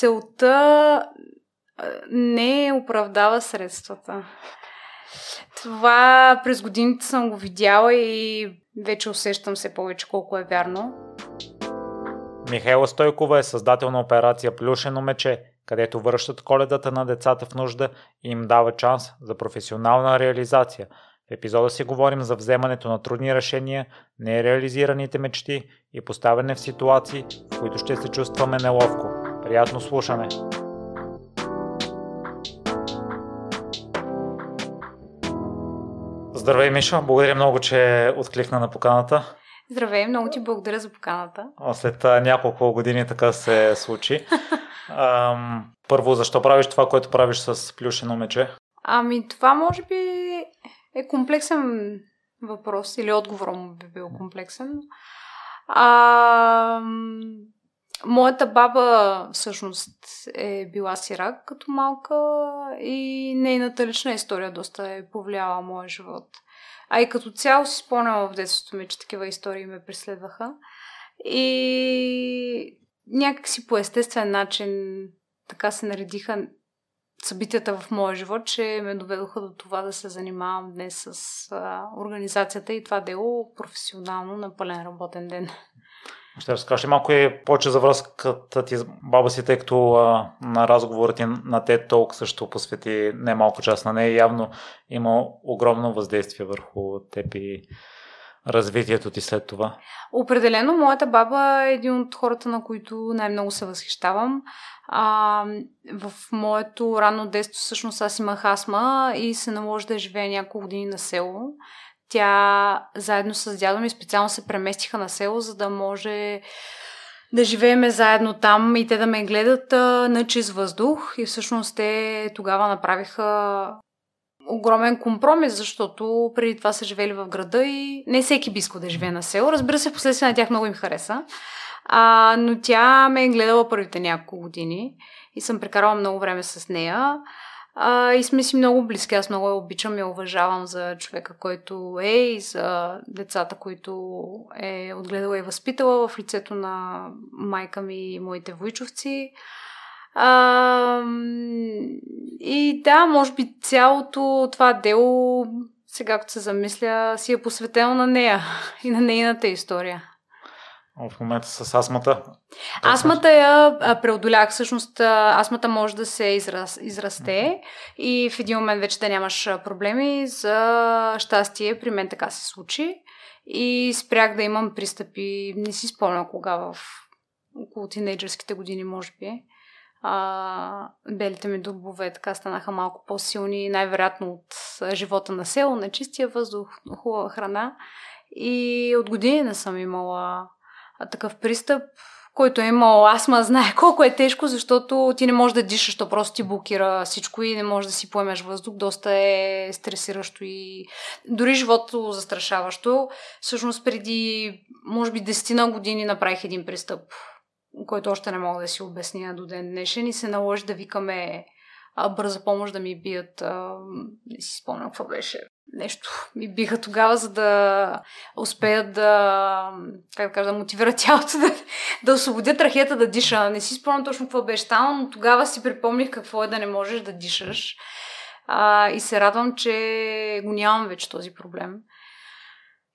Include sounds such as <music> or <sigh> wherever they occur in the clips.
целта не оправдава средствата. Това през годините съм го видяла и вече усещам се повече колко е вярно. Михайла Стойкова е създател на операция Плюшено мече, където връщат коледата на децата в нужда и им дава шанс за професионална реализация. В епизода си говорим за вземането на трудни решения, нереализираните мечти и поставяне в ситуации, в които ще се чувстваме неловко. Приятно слушане! Здравей, Миша. Благодаря много, че откликна на поканата. Здравей, много ти благодаря за поканата. След няколко години така се <laughs> случи. Ам, първо, защо правиш това, което правиш с плюшено мече? Ами, това може би е комплексен въпрос или отговорът му би бил комплексен. А, моята баба всъщност е била сирак като малка и нейната лична история доста е повлияла моя живот. А и като цяло си спомням в детството ми, че такива истории ме преследваха. И някакси по естествен начин така се наредиха събитията в моя живот, че ме доведоха до това да се занимавам днес с а, организацията и това дело професионално на пълен работен ден. Ще разкажеш малко и повече за връзката ти с баба си, тъй като а, на разговора ти на те толкова също посвети немалко част на нея. Явно има огромно въздействие върху теб и развитието ти след това? Определено, моята баба е един от хората, на които най-много се възхищавам. А, в моето ранно детство всъщност аз имах астма и се наложи да живея няколко години на село. Тя заедно с дядо ми специално се преместиха на село, за да може да живееме заедно там и те да ме гледат а, на чист въздух. И всъщност те тогава направиха огромен компромис, защото преди това са живели в града и не всеки би искал да живее на село. Разбира се, последствие на тях много им хареса. А, но тя ме е гледала първите няколко години и съм прекарала много време с нея. А, и сме си много близки. Аз много я обичам и уважавам за човека, който е и за децата, които е отгледала и възпитала в лицето на майка ми и моите войчовци. А, и да, може би цялото това дело, сега като се замисля, си е посветено на нея <laughs> и на нейната история. В момента с астмата? Астмата я преодолях. Всъщност астмата може да се израс, израсте mm-hmm. и в един момент вече да нямаш проблеми. За щастие при мен така се случи. И спрях да имам пристъпи. Не си спомня кога в около тинейджърските години, може би а, белите ми дубове така станаха малко по-силни, най-вероятно от живота на село, на чистия въздух, хубава храна. И от години не съм имала а, такъв пристъп, който е имал астма, знае <laughs> колко е тежко, защото ти не можеш да дишаш, то просто ти блокира всичко и не можеш да си поемеш въздух. Доста е стресиращо и дори живото застрашаващо. Всъщност преди, може би, десетина години направих един пристъп който още не мога да си обясня до ден днешен и се наложи да викаме бърза помощ да ми бият. А, не си спомням какво беше. Нещо ми биха тогава, за да успеят да, как да кажа, да мотивират тялото <laughs> да, да освободят трахета да диша. Не си спомням точно какво беше станало, но тогава си припомних какво е да не можеш да дишаш. А, и се радвам, че го нямам вече този проблем.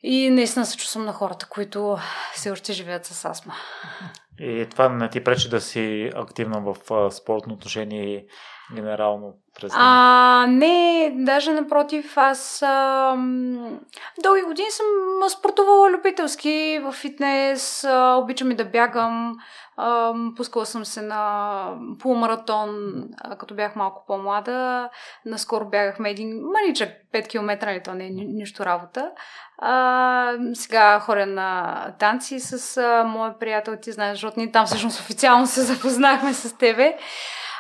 И наистина се чувствам на хората, които все още живеят с астма. И това не ти пречи да си активна в спортно отношение генерално през А, не, даже напротив, аз а, дълги години съм спортувала любителски в фитнес, а, обичам и да бягам, а, пускала съм се на полумаратон, а, като бях малко по-млада. Наскоро бягахме един маничък 5 км, нали, то не е нищо работа. А, сега хоря на танци с а, моя приятел, ти знаеш, защото ние там всъщност официално се запознахме с тебе.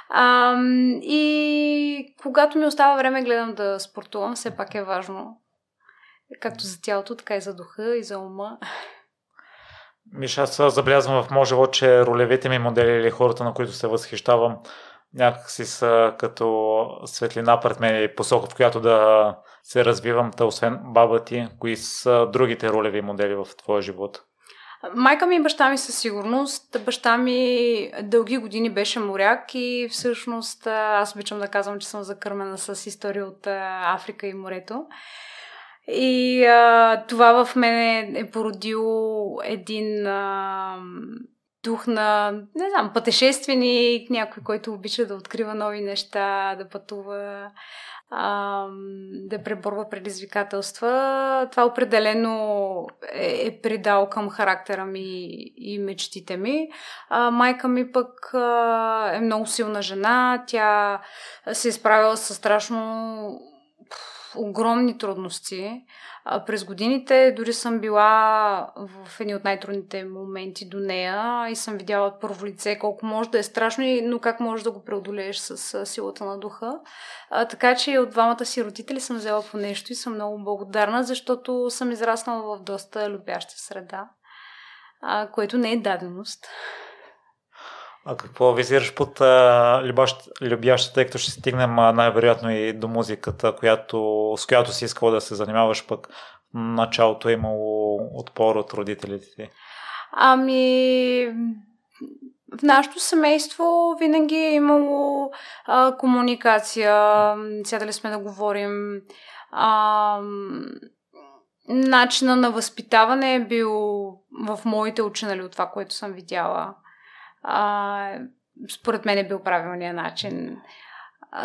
А, и когато ми остава време, гледам да спортувам, все пак е важно. Както за тялото, така и за духа и за ума. Миша, аз забелязвам в моят живот, че ролевите ми модели или хората, на които се възхищавам, някакси са като светлина пред мен и посока, в която да се развивам, та освен баба ти, кои са другите ролеви модели в твоя живот? Майка ми и баща ми със сигурност. Баща ми дълги години беше моряк и всъщност аз обичам да казвам, че съм закърмена с история от Африка и морето. И а, това в мен е породило един а, дух на, не знам, пътешественик, някой, който обича да открива нови неща, да пътува, да преборва предизвикателства. Това определено е, е придал към характера ми и мечтите ми. А, майка ми пък а, е много силна жена. Тя се е справила с страшно огромни трудности. През годините дори съм била в едни от най-трудните моменти до нея и съм видяла от първо лице колко може да е страшно, но как можеш да го преодолееш с, силата на духа. Така че от двамата си родители съм взела по нещо и съм много благодарна, защото съм израснала в доста любяща среда, което не е даденост. А какво визираш под а, любяща, тъй като ще стигнем а, най-вероятно и до музиката, която, с която си искала да се занимаваш, пък началото е имало отпор от родителите ти? Ами, в нашето семейство винаги е имало а, комуникация, сядали сме да говорим. А, начина на възпитаване е бил в моите очи, нали, от това, което съм видяла а, според мен е бил правилният начин.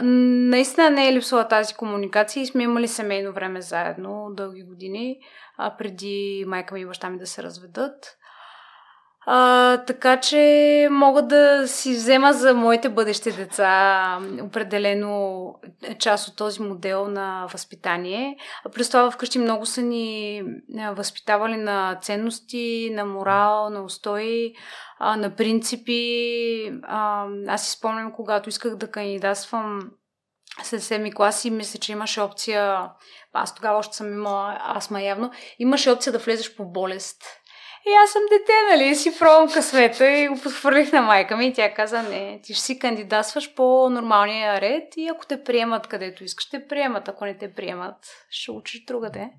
Наистина не е липсвала тази комуникация и сме имали семейно време заедно дълги години, а преди майка ми и баща ми да се разведат. А, така че мога да си взема за моите бъдещи деца определено част от този модел на възпитание. А плюс това вкъщи много са ни възпитавали на ценности, на морал, на устои, на принципи. А, аз си спомням, когато исках да кандидатствам след 7 класи, мисля, че имаше опция, аз тогава още съм имала астма явно, имаше опция да влезеш по болест и аз съм дете, нали, си пробвам късмета и го подхвърлих на майка ми и тя каза, не, ти ще си кандидатстваш по нормалния ред и ако те приемат където искаш, те приемат. Ако не те приемат, ще учиш другаде.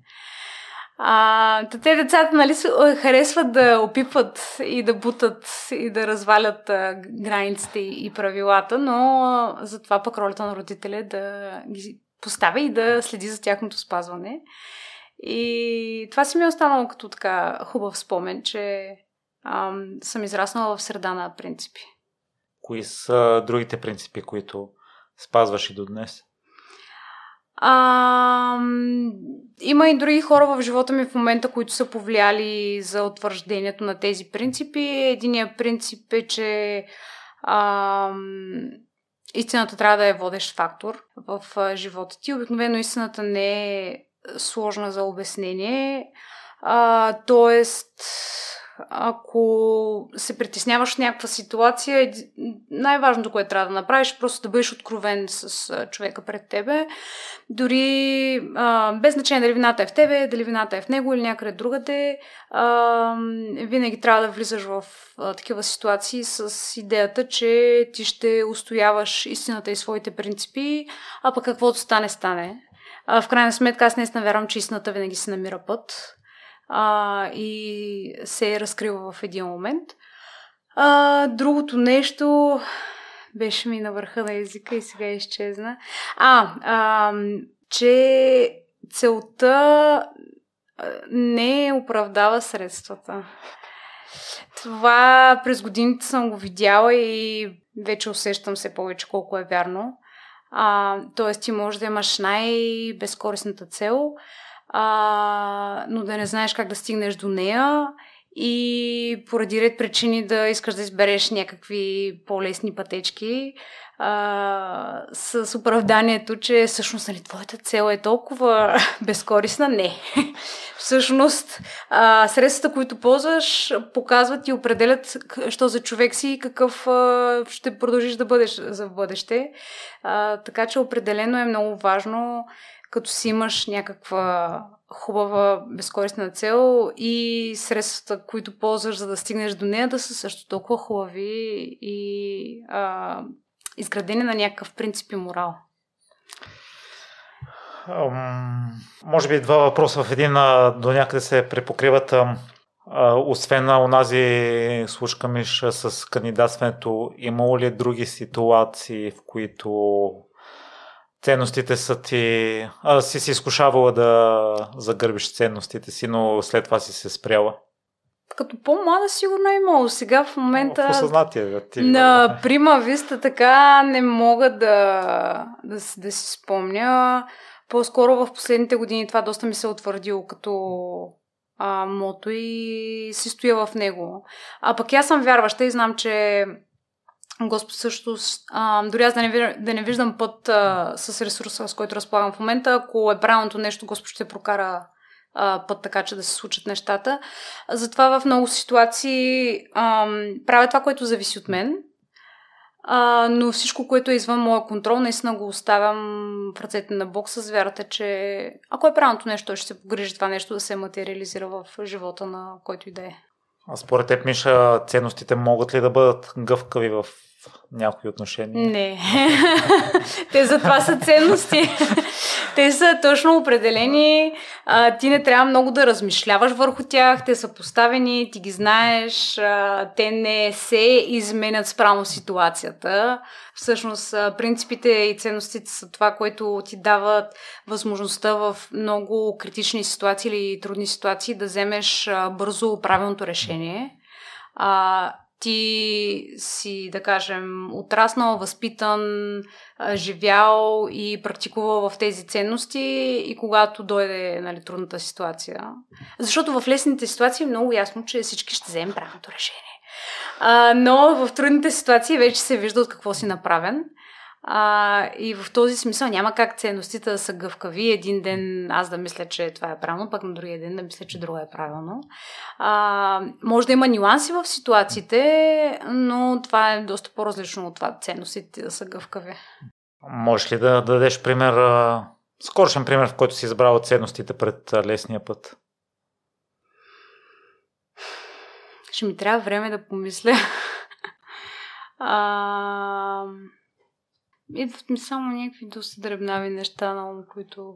А, те децата нали, харесват да опипват и да бутат и да развалят а, границите и правилата, но затова пък ролята на родителя е да ги поставя и да следи за тяхното спазване. И това си ми е останало като така хубав спомен, че ам, съм израснала в среда на принципи. Кои са другите принципи, които спазваш и до днес? А, има и други хора в живота ми в момента, които са повлияли за утвърждението на тези принципи. Единият принцип е, че а, истината трябва да е водещ фактор в живота ти. Обикновено истината не е сложна за обяснение. А, тоест, ако се притесняваш в някаква ситуация, най-важното, което трябва да направиш, е просто да бъдеш откровен с човека пред тебе. Дори а, без значение дали вината е в тебе, дали вината е в него или някъде другаде, а, винаги трябва да влизаш в а, такива ситуации с идеята, че ти ще устояваш истината и своите принципи, а пък каквото стане, стане. В крайна сметка аз наистина вярвам, че истината винаги се намира път а, и се е разкрила в един момент. А, другото нещо беше ми на върха на езика и сега изчезна. А, а че целта не оправдава средствата. Това през годините съм го видяла и вече усещам се повече колко е вярно. А, тоест ти можеш да имаш най-безкорисната цел, а, но да не знаеш как да стигнеш до нея и поради ред причини да искаш да избереш някакви по-лесни пътечки а, с оправданието, че всъщност нали, твоята цел е толкова <laughs> безкорисна. Не. <laughs> всъщност а, средствата, които ползваш, показват и определят що за човек си и какъв а, ще продължиш да бъдеш за бъдеще. А, така че определено е много важно като си имаш някаква хубава, безкорисна цел и средствата, които ползваш, за да стигнеш до нея, да са също толкова хубави и а, изградени на някакъв принцип и морал. Um, може би два въпроса в един до някъде се препокриват. А, освен на онази слушка Миша с кандидатстването, имало ли други ситуации, в които ценностите са ти... А, си си изкушавала да загърбиш ценностите си, но след това си се спряла? Като по-млада сигурно е имало. Сега в момента... В осъзнатие. Ти, на прима виста така не мога да, да, да си спомня. По-скоро в последните години това доста ми се е утвърдило като а, мото и си стоя в него. А пък аз съм вярваща и знам, че Господ също, а, дори аз да не, да не виждам път а, с ресурса, с който разполагам в момента, ако е правилното нещо, Господ ще прокара а, път така, че да се случат нещата. Затова в много ситуации а, правя това, което зависи от мен, а, но всичко, което е извън моя контрол, наистина го оставям в ръцете на Бог с вярата, че ако е правилното нещо, ще се погрижи това нещо да се материализира в живота на който и да е. А според теб, Миша, ценностите могат ли да бъдат гъвкави в някои отношения? Не. <laughs> Те за това са ценности. <laughs> Те са точно определени. А, ти не трябва много да размишляваш върху тях. Те са поставени, ти ги знаеш. А, те не се изменят спрямо ситуацията. Всъщност, принципите и ценностите са това, което ти дават възможността в много критични ситуации или трудни ситуации да вземеш бързо правилното решение. А, ти си, да кажем, отраснал, възпитан, живял и практикувал в тези ценности и когато дойде нали, трудната ситуация. Защото в лесните ситуации е много ясно, че всички ще вземем правилното решение. А, но в трудните ситуации вече се вижда от какво си направен. А, и в този смисъл няма как ценностите да са гъвкави. Един ден аз да мисля, че това е правилно, пък на другия ден да мисля, че друго е правилно. А, може да има нюанси в ситуациите, но това е доста по-различно от това ценностите да са гъвкави. Можеш ли да дадеш пример, скорошен пример, в който си избрал ценностите пред лесния път? Ще ми трябва време да помисля. <laughs> а... Идват ми само някакви доста дребнави неща, на които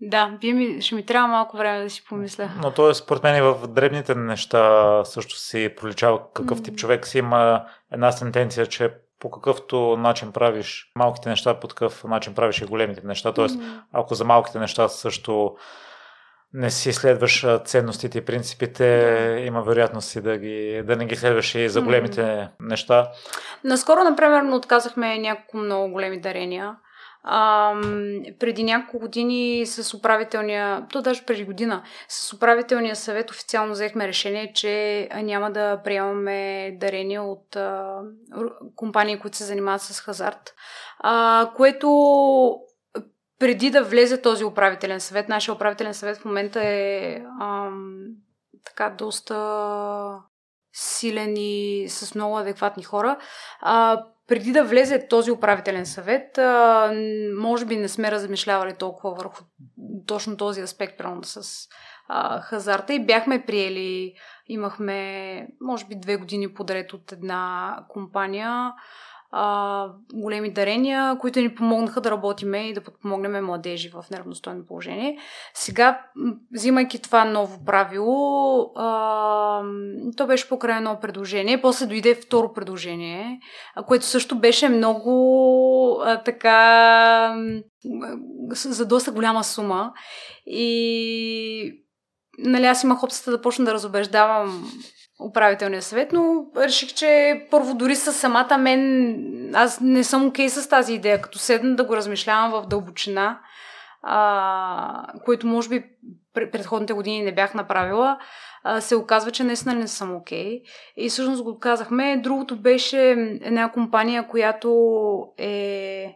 да, би ми, ще ми трябва малко време да си помисля. Но то е според мен и в дребните неща също си проличава какъв тип човек си. Има една сентенция, че по какъвто начин правиш малките неща, по такъв начин правиш и големите неща. Тоест, ако за малките неща също не си следваш ценностите и принципите, има вероятност си да, ги, да не ги следваш и за големите mm. неща. Наскоро, например, отказахме няколко много големи дарения. А, преди няколко години с управителния, то даже преди година, с управителния съвет официално взехме решение, че няма да приемаме дарения от а, компании, които се занимават с хазарт, а, което преди да влезе този управителен съвет, нашия управителен съвет в момента е ам, така доста силен и с много адекватни хора. А, преди да влезе този управителен съвет, а, може би не сме размишлявали толкова върху точно този аспект, прямо с а, хазарта и бяхме приели, имахме, може би, две години подред от една компания, а, големи дарения, които ни помогнаха да работиме и да подпомогнем младежи в неравностойно положение. Сега, взимайки това ново правило, а, то беше покрай едно предложение. После дойде второ предложение, което също беше много а, така за доста голяма сума. И нали, аз имах опцията да почна да разобеждавам управителния съвет, но реших, че първо дори с самата мен, аз не съм окей okay с тази идея, като седна да го размишлявам в дълбочина, а, което може би предходните години не бях направила, а, се оказва, че наистина не съм окей. Okay. И всъщност го казахме. Другото беше една компания, която е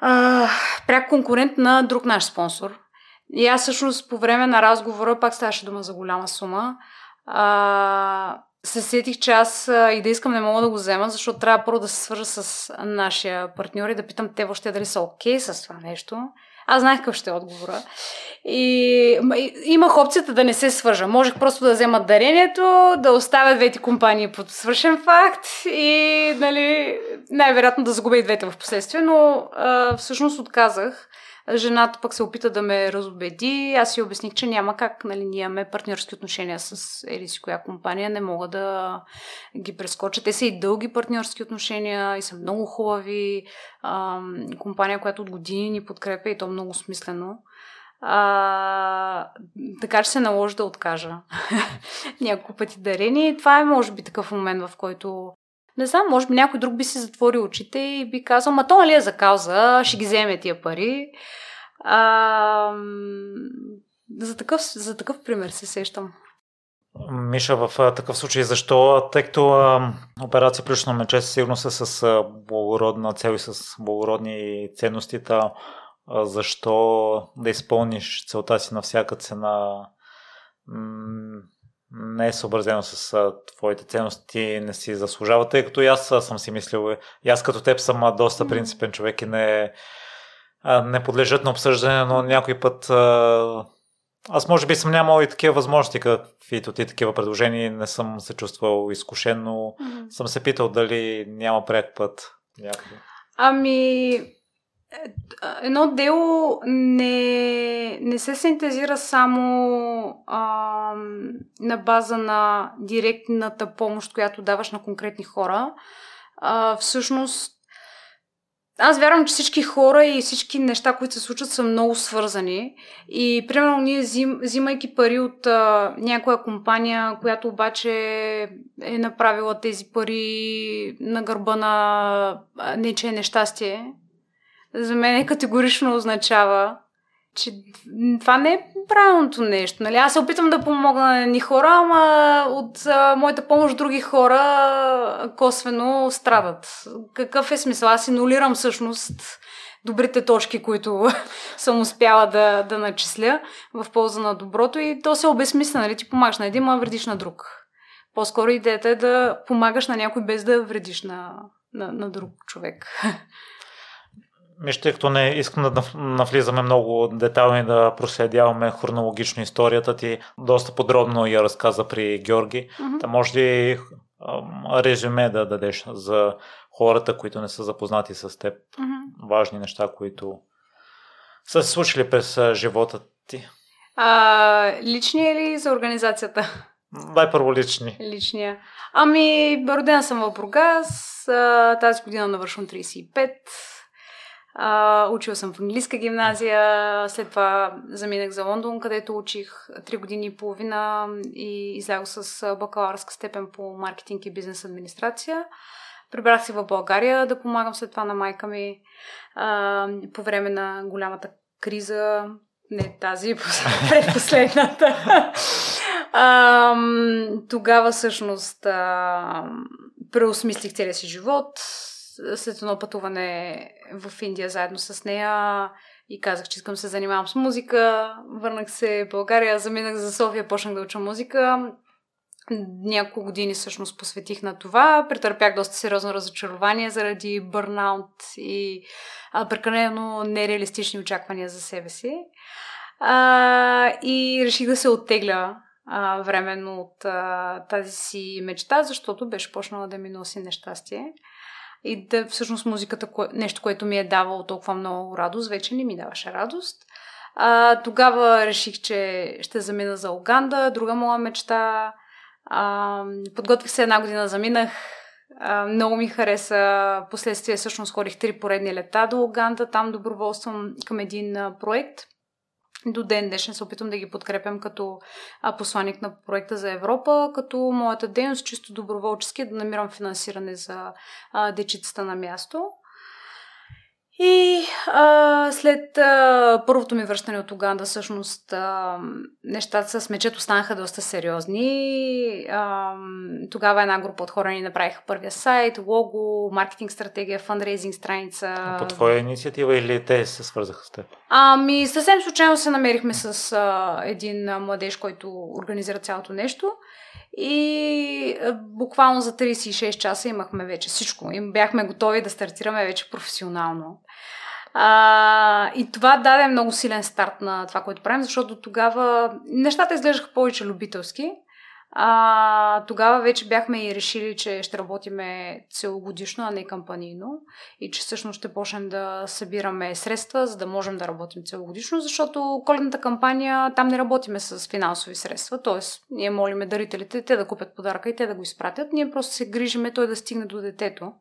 а, пряк конкурент на друг наш спонсор. И аз всъщност по време на разговора, пак ставаше дума за голяма сума, а, се сетих, че аз и да искам не мога да го взема, защото трябва първо да се свържа с нашия партньор и да питам те въобще дали са окей okay с това нещо. Аз знаех какъв ще е отговора. И имах опцията да не се свържа. Можех просто да взема дарението, да оставя двете компании под свършен факт и нали, най-вероятно да загубя и двете в последствие, но а, всъщност отказах Жената пък се опита да ме разобеди. Аз си обясних, че няма как. Нали, ние имаме партньорски отношения с еди си коя компания. Не мога да ги прескоча. Те са и дълги партньорски отношения и са много хубави. А, компания, която от години ни подкрепя и то много смислено. А, така че се наложи да откажа <laughs> няколко пъти дарени. Това е, може би, такъв момент, в който не знам, може би някой друг би си затворил очите и би казал, ма то нали е за кауза, ще ги вземе тия пари. А, за, такъв, за такъв пример се сещам. Миша, в такъв случай защо? Тъй като а, операция Плюшно мече сигурно са с а, благородна цел и с благородни ценности, та, а, защо да изпълниш целта си на всяка цена? М- не е съобразено с а, твоите ценности, не си заслужава, тъй като и аз съм си мислил, и аз като теб съм доста принципен човек и не, а, не подлежат на обсъждане, но някой път а, аз може би съм нямал и такива възможности, каквито ти такива предложения, не съм се чувствал изкушен, но mm-hmm. съм се питал дали няма пряк път някъде. Ами, едно дело не, не се синтезира само а, на база на директната помощ, която даваш на конкретни хора. А, всъщност, аз вярвам, че всички хора и всички неща, които се случват, са много свързани. И, примерно, ние взим, взимайки пари от а, някоя компания, която обаче е направила тези пари на гърба на нече нещастие, за мен категорично означава, че това не е правилното нещо. Нали? Аз се опитвам да помогна на ни хора, ама от а, моята помощ други хора косвено страдат. Какъв е смисъл? Аз инулирам всъщност добрите точки, които <laughs> съм успяла да, да начисля в полза на доброто и то се обезмисля, нали? Ти помагаш на един, а вредиш на друг. По-скоро идеята е да помагаш на някой без да вредиш на, на, на друг човек. <laughs> Тъй като не искам да навлизаме много детайлно и да проследяваме хронологично историята ти, доста подробно я разказа при Георги. Mm-hmm. Та може ли резюме да дадеш за хората, които не са запознати с теб? Mm-hmm. Важни неща, които са се случили през живота ти. А, лични или за организацията? Дай първо лични. Личния. Ами, родена съм в Бургас. Тази година навършвам 35 Uh, учила съм в английска гимназия, след това заминах за Лондон, където учих 3 години и половина и излязох с бакалавърска степен по маркетинг и бизнес администрация. Прибрах се в България да помагам след това на майка ми uh, по време на голямата криза, не тази, <laughs> предпоследната. <laughs> uh, тогава всъщност uh, преосмислих целия си живот, след едно пътуване в Индия заедно с нея и казах, че искам се занимавам с музика. Върнах се в България, заминах за София, почнах да уча музика. Няколко години всъщност посветих на това. Претърпях доста сериозно разочарование заради бърнаут и прекалено нереалистични очаквания за себе си. А, и реших да се оттегля а, временно от а, тази си мечта, защото беше почнала да ми носи нещастие и да всъщност музиката, нещо, което ми е давало толкова много радост, вече не ми даваше радост. А, тогава реших, че ще замина за Уганда, друга моя мечта. А, подготвих се една година, заминах. А, много ми хареса. Последствие всъщност ходих три поредни лета до Уганда. Там доброволствам към един проект – до ден днешен се опитвам да ги подкрепям като посланник на проекта за Европа, като моята дейност чисто доброволчески е да намирам финансиране за дечицата на място. И а, след а, първото ми връщане от Уганда, всъщност а, нещата с мечето станаха доста сериозни. А, тогава една група от хора ни направиха първия сайт, лого, маркетинг стратегия, фандрейзинг страница. По твоя инициатива или те се свързаха с теб? Ами, съвсем случайно се намерихме с а, един младеж, който организира цялото нещо. И буквално за 36 часа имахме вече всичко. И бяхме готови да стартираме вече професионално. А, и това даде много силен старт на това, което правим, защото тогава нещата изглеждаха повече любителски. А, тогава вече бяхме и решили, че ще работиме целогодишно, а не кампанийно и че всъщност ще почнем да събираме средства, за да можем да работим целогодишно, защото коледната кампания там не работиме с финансови средства, т.е. ние молиме дарителите те да купят подаръка и те да го изпратят. Ние просто се грижиме той да стигне до детето.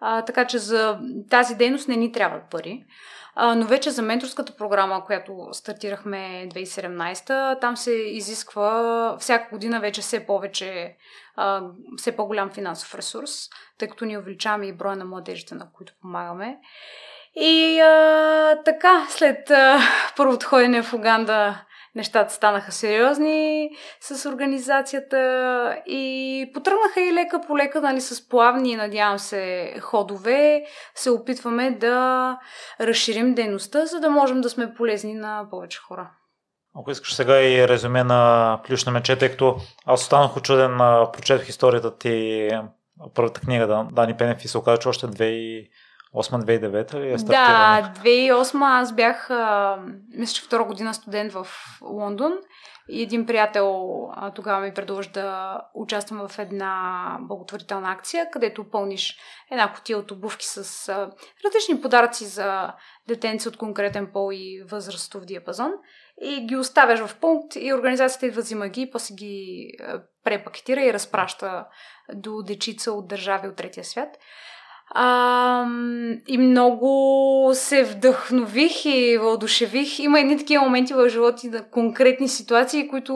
А, така че за тази дейност не ни трябват пари. Но вече за менторската програма, която стартирахме 2017, там се изисква всяка година вече все повече, все по-голям финансов ресурс, тъй като ни увеличаваме и броя на младежите, на които помагаме. И а, така, след а, <laughs> първото ходене в Уганда нещата станаха сериозни с организацията и потръгнаха и лека по лека, нали, с плавни, надявам се, ходове, се опитваме да разширим дейността, за да можем да сме полезни на повече хора. Ако искаш сега и резюме на Плюш на мече, тъй като аз останах очуден, прочетох историята ти, първата книга, да, Дани Пенев и се оказа, че още 2008-2009 ли е стартирана? Да, 2008 аз бях, а, мисля, че втора година студент в Лондон и един приятел а, тогава ми предложи да участвам в една благотворителна акция, където пълниш една котия от обувки с а, различни подаръци за детенци от конкретен пол и възрастов диапазон и ги оставяш в пункт и организацията идва, взима ги и после ги препакетира и разпраща до дечица от държави от третия свят. А, и много се вдъхнових и въодушевих. Има едни такива моменти в живота на конкретни ситуации, които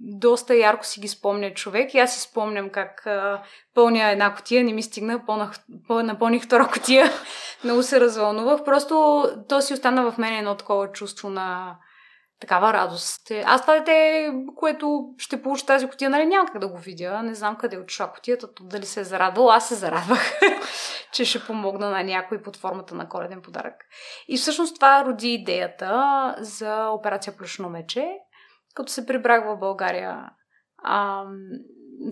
доста ярко си ги спомня човек. И аз си спомням как а, пълня една котия, не ми стигна, пълнах, напълних втора котия. <laughs> много се развълнувах. Просто то си остана в мен едно такова чувство на такава радост. Аз това дете, което ще получи тази котия, нали няма как да го видя. Не знам къде е отишла котията, дали се е зарадвал. Аз се зарадвах, <laughs> че ще помогна на някой под формата на коледен подарък. И всъщност това роди идеята за операция Плюшно мече. Като се прибрах в България, ам,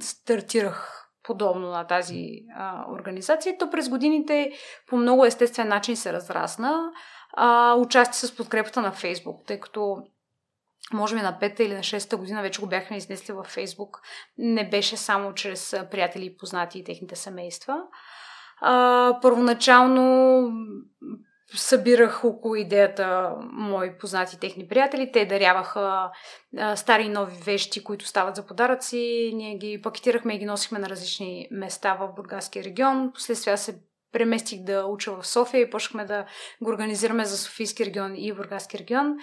стартирах подобно на тази а, организация. То през годините по много естествен начин се разрасна. А, участие с подкрепата на Фейсбук, тъй като може би на пета или на шеста година вече го бяхме изнесли във Фейсбук. Не беше само чрез приятели и познати и техните семейства. А, първоначално събирах около идеята мои познати техни приятели. Те даряваха а, стари и нови вещи, които стават за подаръци. Ние ги пакетирахме и ги носихме на различни места в Бургаския регион. Последствие се преместих да уча в София и почнахме да го организираме за Софийски регион и Бургаски регион.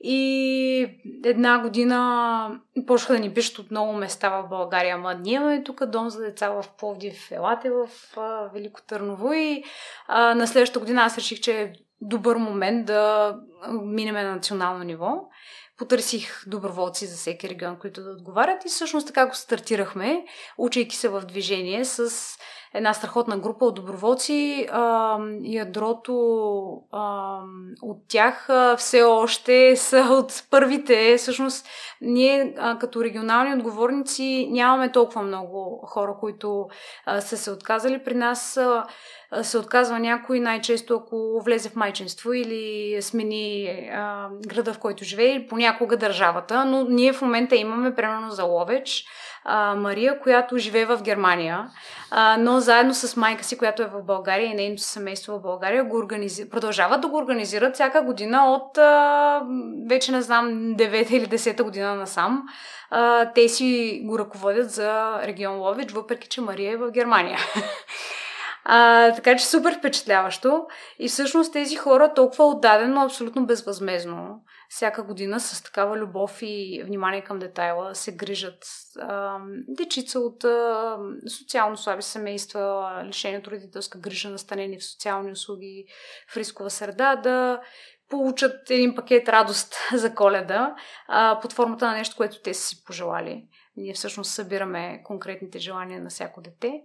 И една година почнаха да ни пишат от много места в България. Ама ние имаме тук дом за деца в Пловдив, елате в Велико Търново и а, на следващата година аз реших, че е добър момент да минеме на национално ниво потърсих доброволци за всеки регион, които да отговарят и всъщност така го стартирахме, учейки се в движение с една страхотна група от доброволци. А, ядрото а, от тях а, все още са от първите. Всъщност, ние а, като регионални отговорници нямаме толкова много хора, които а, са се отказали. При нас а, се отказва някой най-често, ако влезе в майчинство или смени а, града, в който живее, или понякога държавата. Но ние в момента имаме, примерно за Ловеч, а, Мария, която живее в Германия, а, но заедно с майка си, която е в България и нейното семейство в България, го организи... продължават да го организират всяка година от а, вече не знам 9 или 10 година насам. А, те си го ръководят за регион Лович, въпреки че Мария е в Германия. <laughs> А, така че супер впечатляващо. И всъщност тези хора толкова отдадено, абсолютно безвъзмезно, всяка година с такава любов и внимание към детайла се грижат а, дечица от а, социално слаби семейства, лишени от родителска грижа, настанени в социални услуги, в рискова среда, да получат един пакет радост <laughs> за коледа а, под формата на нещо, което те са си пожелали. Ние всъщност събираме конкретните желания на всяко дете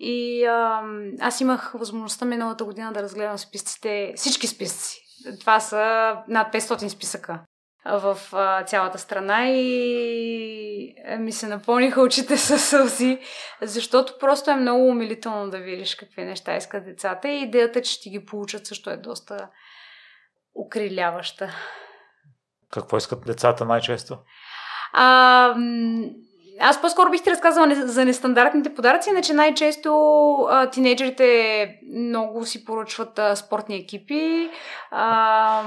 и а, аз имах възможността миналата година да разгледам списците, всички списъци. Това са над 500 списъка в а, цялата страна и е, ми се напълниха очите с сълзи, защото просто е много умилително да видиш какви неща искат децата и идеята, че ще ги получат също е доста укриляваща. Какво искат децата най-често? А, аз по-скоро бих ти разказала за нестандартните подаръци, иначе най-често а, тинейджерите много си поръчват а, спортни екипи, а,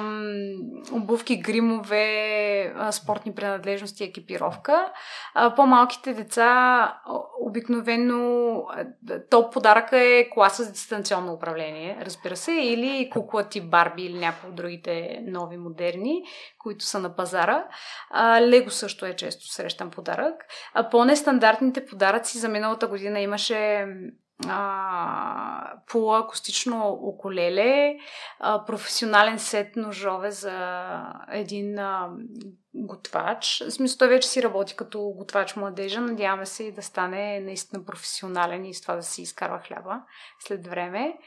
обувки, гримове, а, спортни принадлежности, екипировка. А, по-малките деца обикновено топ подаръка е класа за дистанционно управление, разбира се, или кукла тип Барби или някои от другите нови модерни, които са на пазара. А, Лего също е често срещан подарък. По-нестандартните подаръци за миналата година имаше полуакустично околеле, а, професионален сет ножове за един а, готвач. В смисъл, той вече си работи като готвач младежа. Надяваме се и да стане наистина професионален и с това да си изкарва хляба след време.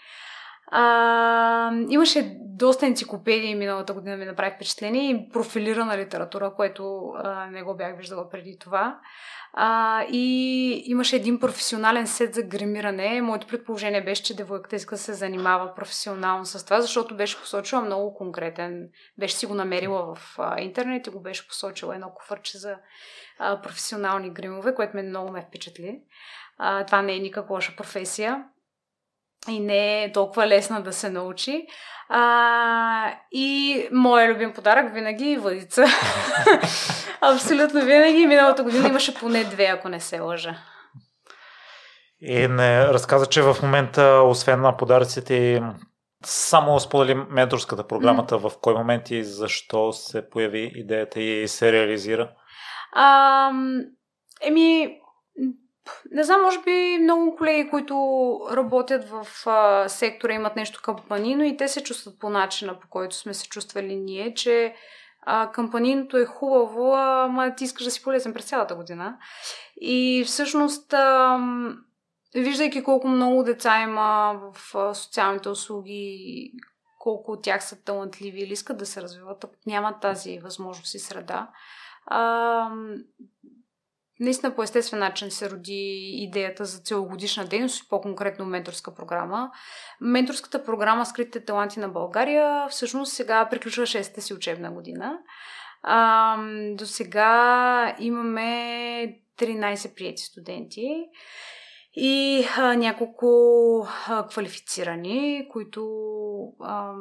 А, имаше доста енциклопедии миналата година, ми направи впечатление и профилирана литература, което а, не го бях виждала преди това. А, и имаше един професионален сет за гримиране. Моето предположение беше, че девойката иска да се занимава професионално с това, защото беше посочила много конкретен. Беше си го намерила в а, интернет и го беше посочила едно куфърче за а, професионални гримове, което ме много ме впечатли. А, това не е никак лоша професия и не е толкова лесна да се научи. А, и моят любим подарък винаги е въдица. <laughs> Абсолютно винаги. Миналата година имаше поне две, ако не се лъжа. И не разказа, че в момента, освен на подаръците, само сподели менторската програмата, mm. в кой момент и защо се появи идеята и се реализира? А, еми, не знам, може би много колеги, които работят в а, сектора, имат нещо кампанийно и те се чувстват по начина, по който сме се чувствали ние, че а, кампанийното е хубаво, ама ти искаш да си полезен през цялата година. И всъщност, а, виждайки колко много деца има в а, социалните услуги, колко от тях са талантливи или искат да се развиват, нямат тази възможност и среда, а, наистина по естествен начин се роди идеята за целогодишна дейност и по-конкретно менторска програма. Менторската програма Скритите таланти на България всъщност сега приключва 6-та си учебна година. А, до сега имаме 13 прияти студенти и а, няколко а, квалифицирани, които а,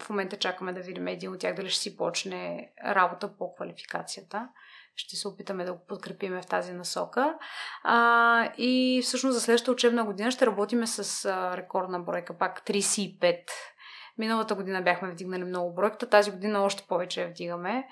в момента чакаме да видим един от тях дали ще си почне работа по квалификацията ще се опитаме да го подкрепиме в тази насока. А, и всъщност за следващата учебна година ще работиме с а, рекордна бройка, пак 35. Миналата година бяхме вдигнали много бройката, тази година още повече я вдигаме.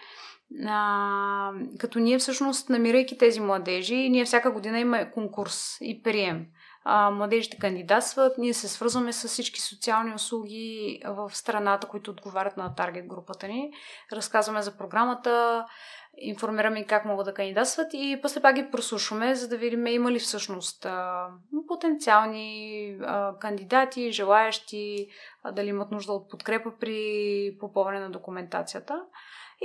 А, като ние всъщност, намирайки тези младежи, ние всяка година има конкурс и прием. А, младежите кандидатстват, ние се свързваме с всички социални услуги в страната, които отговарят на таргет групата ни. Разказваме за програмата, информираме как могат да кандидатстват и после пак ги прослушваме, за да видим има ли всъщност а, потенциални а, кандидати, желаящи, а, дали имат нужда от подкрепа при попълване на документацията.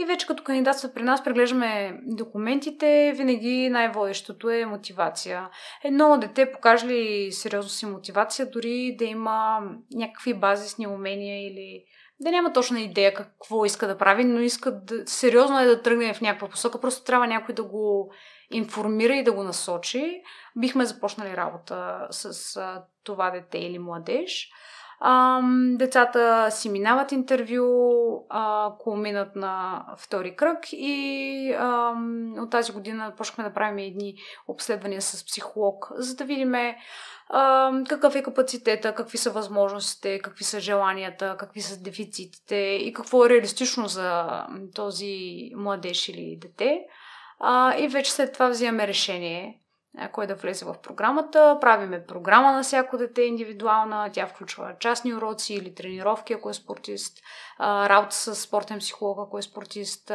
И вече като кандидатстват при нас, преглеждаме документите, винаги най-водещото е мотивация. Едно дете покаже ли сериозно си мотивация, дори да има някакви базисни умения или да няма точна идея какво иска да прави, но иска да, сериозно е да тръгне в някаква посока. Просто трябва някой да го информира и да го насочи. Бихме започнали работа с а, това дете или младеж. Децата си минават интервю, ако минат на втори кръг и от тази година почнахме да правим едни обследвания с психолог, за да видим какъв е капацитета, какви са възможностите, какви са желанията, какви са дефицитите и какво е реалистично за този младеж или дете. И вече след това взимаме решение кой да влезе в програмата. Правиме програма на всяко дете индивидуална. Тя включва частни уроци или тренировки, ако е спортист, работа с спортен психолог, ако е спортист.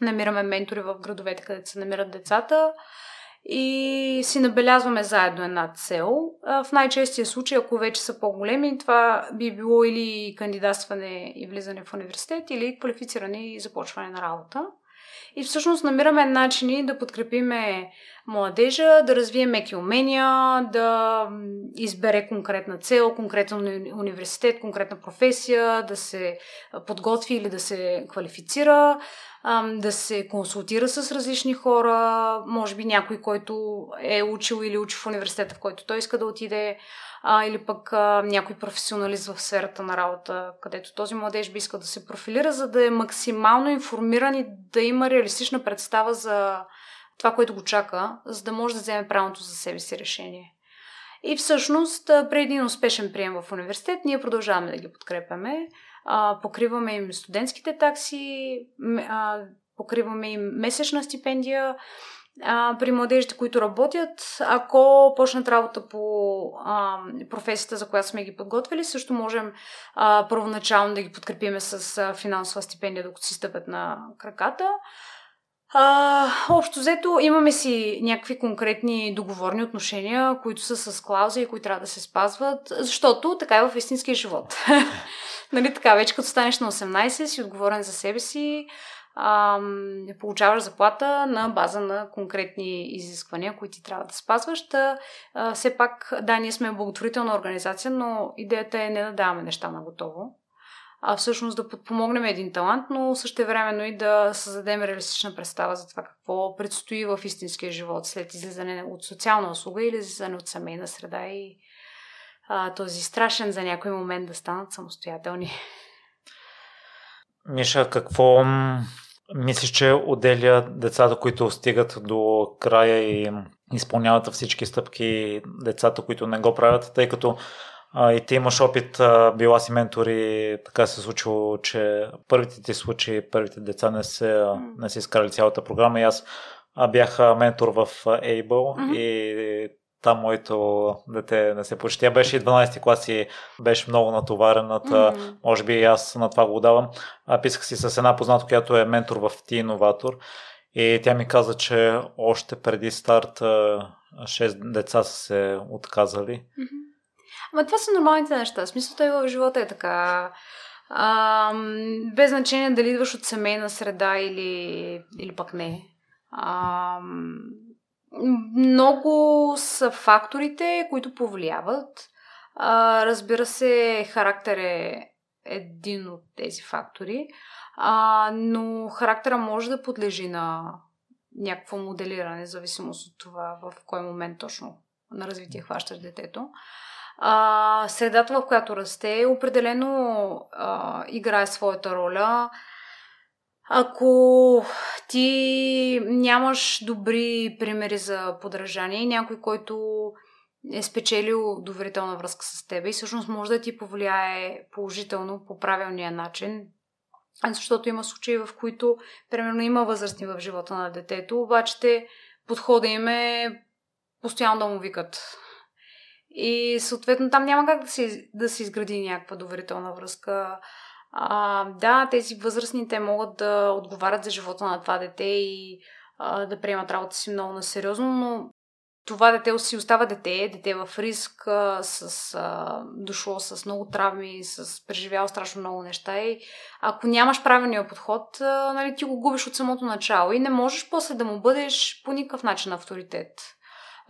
Намираме ментори в градовете, където се намират децата и си набелязваме заедно една цел. В най-честия случай, ако вече са по-големи, това би било или кандидатстване и влизане в университет, или квалифициране и започване на работа. И всъщност намираме начини да подкрепиме младежа да развие меки умения, да избере конкретна цел, конкретен университет, конкретна професия, да се подготви или да се квалифицира, да се консултира с различни хора, може би някой, който е учил или учи в университета, в който той иска да отиде, а, или пък а, някой професионалист в сферата на работа, където този младеж би искал да се профилира, за да е максимално информиран и да има реалистична представа за това, което го чака, за да може да вземе правилното за себе си решение. И всъщност, при един успешен прием в университет, ние продължаваме да ги подкрепяме. А, покриваме им студентските такси, а, покриваме им месечна стипендия. А, при младежите, които работят, ако почнат работа по а, професията, за която сме ги подготвили, също можем а, първоначално да ги подкрепиме с а, финансова стипендия, докато си стъпят на краката. А, общо взето имаме си някакви конкретни договорни отношения, които са с клаузи и които трябва да се спазват, защото така е в истинския живот. <laughs> нали така, вече като станеш на 18, си отговорен за себе си, ам, получаваш заплата на база на конкретни изисквания, които ти трябва да спазваш. Та, а, все пак, да, ние сме благотворителна организация, но идеята е не да даваме неща на готово, а всъщност да подпомогнем един талант, но също времено и да създадем реалистична представа за това какво предстои в истинския живот след излизане от социална услуга или излизане от семейна среда и а, този страшен за някой момент да станат самостоятелни. Миша, какво мислиш, че отделя децата, които стигат до края и изпълняват всички стъпки, децата, които не го правят, тъй като а, и ти имаш опит, а, била си ментор и така се случило, че първите ти случаи, първите деца не се, не са изкарали цялата програма и аз бях ментор в Able mm-hmm. и там моето дете не се почти. Беше и 12 клас и беше много натоварената. Mm-hmm. Може би и аз на това го давам. А, писах си с една позната, която е ментор в Ти Инноватор. И тя ми каза, че още преди старт 6 деца са се отказали. Mm-hmm. Ама това са нормалните неща. Смисълта и в живота е така. А, без значение дали идваш от семейна среда или, или пък не. А, много са факторите, които повлияват. А, разбира се, характер е един от тези фактори, а, но характера може да подлежи на някакво моделиране, зависимост от това в кой момент точно на развитие хващаш детето. А, средата, в която расте, определено а, играе своята роля. Ако ти нямаш добри примери за подражание, някой, който е спечелил доверителна връзка с теб и всъщност може да ти повлияе положително по правилния начин, защото има случаи, в които, примерно, има възрастни в живота на детето, обаче те подхода им е постоянно да му викат и съответно там няма как да се, да се изгради някаква доверителна връзка. А, да, тези възрастните могат да отговарят за живота на това дете и а, да приемат работа си много насериозно, но това дете си остава дете, дете в риск, а, с, а, дошло с много травми, с преживяло страшно много неща и ако нямаш правилния подход, а, нали, ти го губиш от самото начало и не можеш после да му бъдеш по никакъв начин авторитет.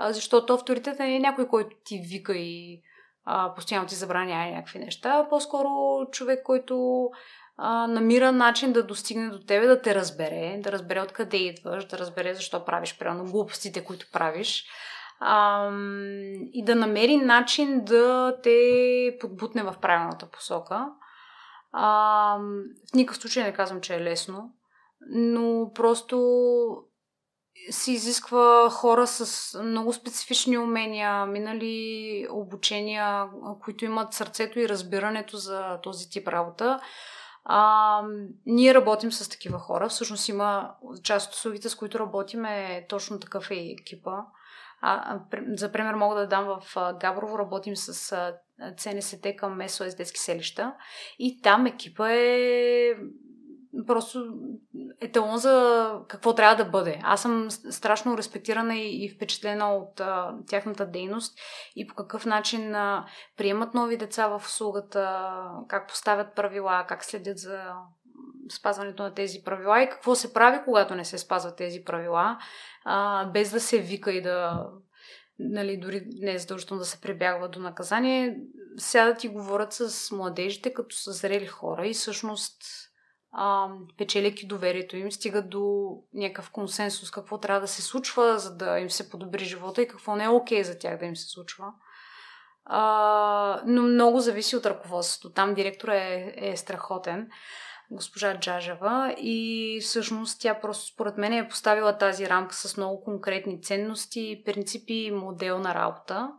Защото авторитет е някой, който ти вика и а, постоянно ти забранява някакви неща, по-скоро човек, който а, намира начин да достигне до тебе, да те разбере, да разбере откъде идваш, да разбере защо правиш примерно глупостите, които правиш а, и да намери начин да те подбутне в правилната посока. А, в никакъв случай не казвам, че е лесно, но просто се изисква хора с много специфични умения, минали обучения, които имат сърцето и разбирането за този тип работа. А, ние работим с такива хора. Всъщност има част от услугите, с които работим е точно такъв е екипа. А, за пример мога да дам в Габрово, работим с ЦНСТ към СОС детски селища и там екипа е просто еталон за какво трябва да бъде. Аз съм страшно респектирана и, и впечатлена от а, тяхната дейност и по какъв начин а, приемат нови деца в услугата, как поставят правила, как следят за спазването на тези правила и какво се прави, когато не се спазват тези правила, а, без да се вика и да нали, дори не е задължително да се прибягва до наказание, сядат и говорят с младежите като са зрели хора и всъщност а, печеляки доверието им, стигат до някакъв консенсус какво трябва да се случва, за да им се подобри живота и какво не е окей okay за тях да им се случва. А, но много зависи от ръководството. Там директора е, е страхотен, госпожа Джажева, и всъщност тя просто според мен е поставила тази рамка с много конкретни ценности, принципи и модел на работа.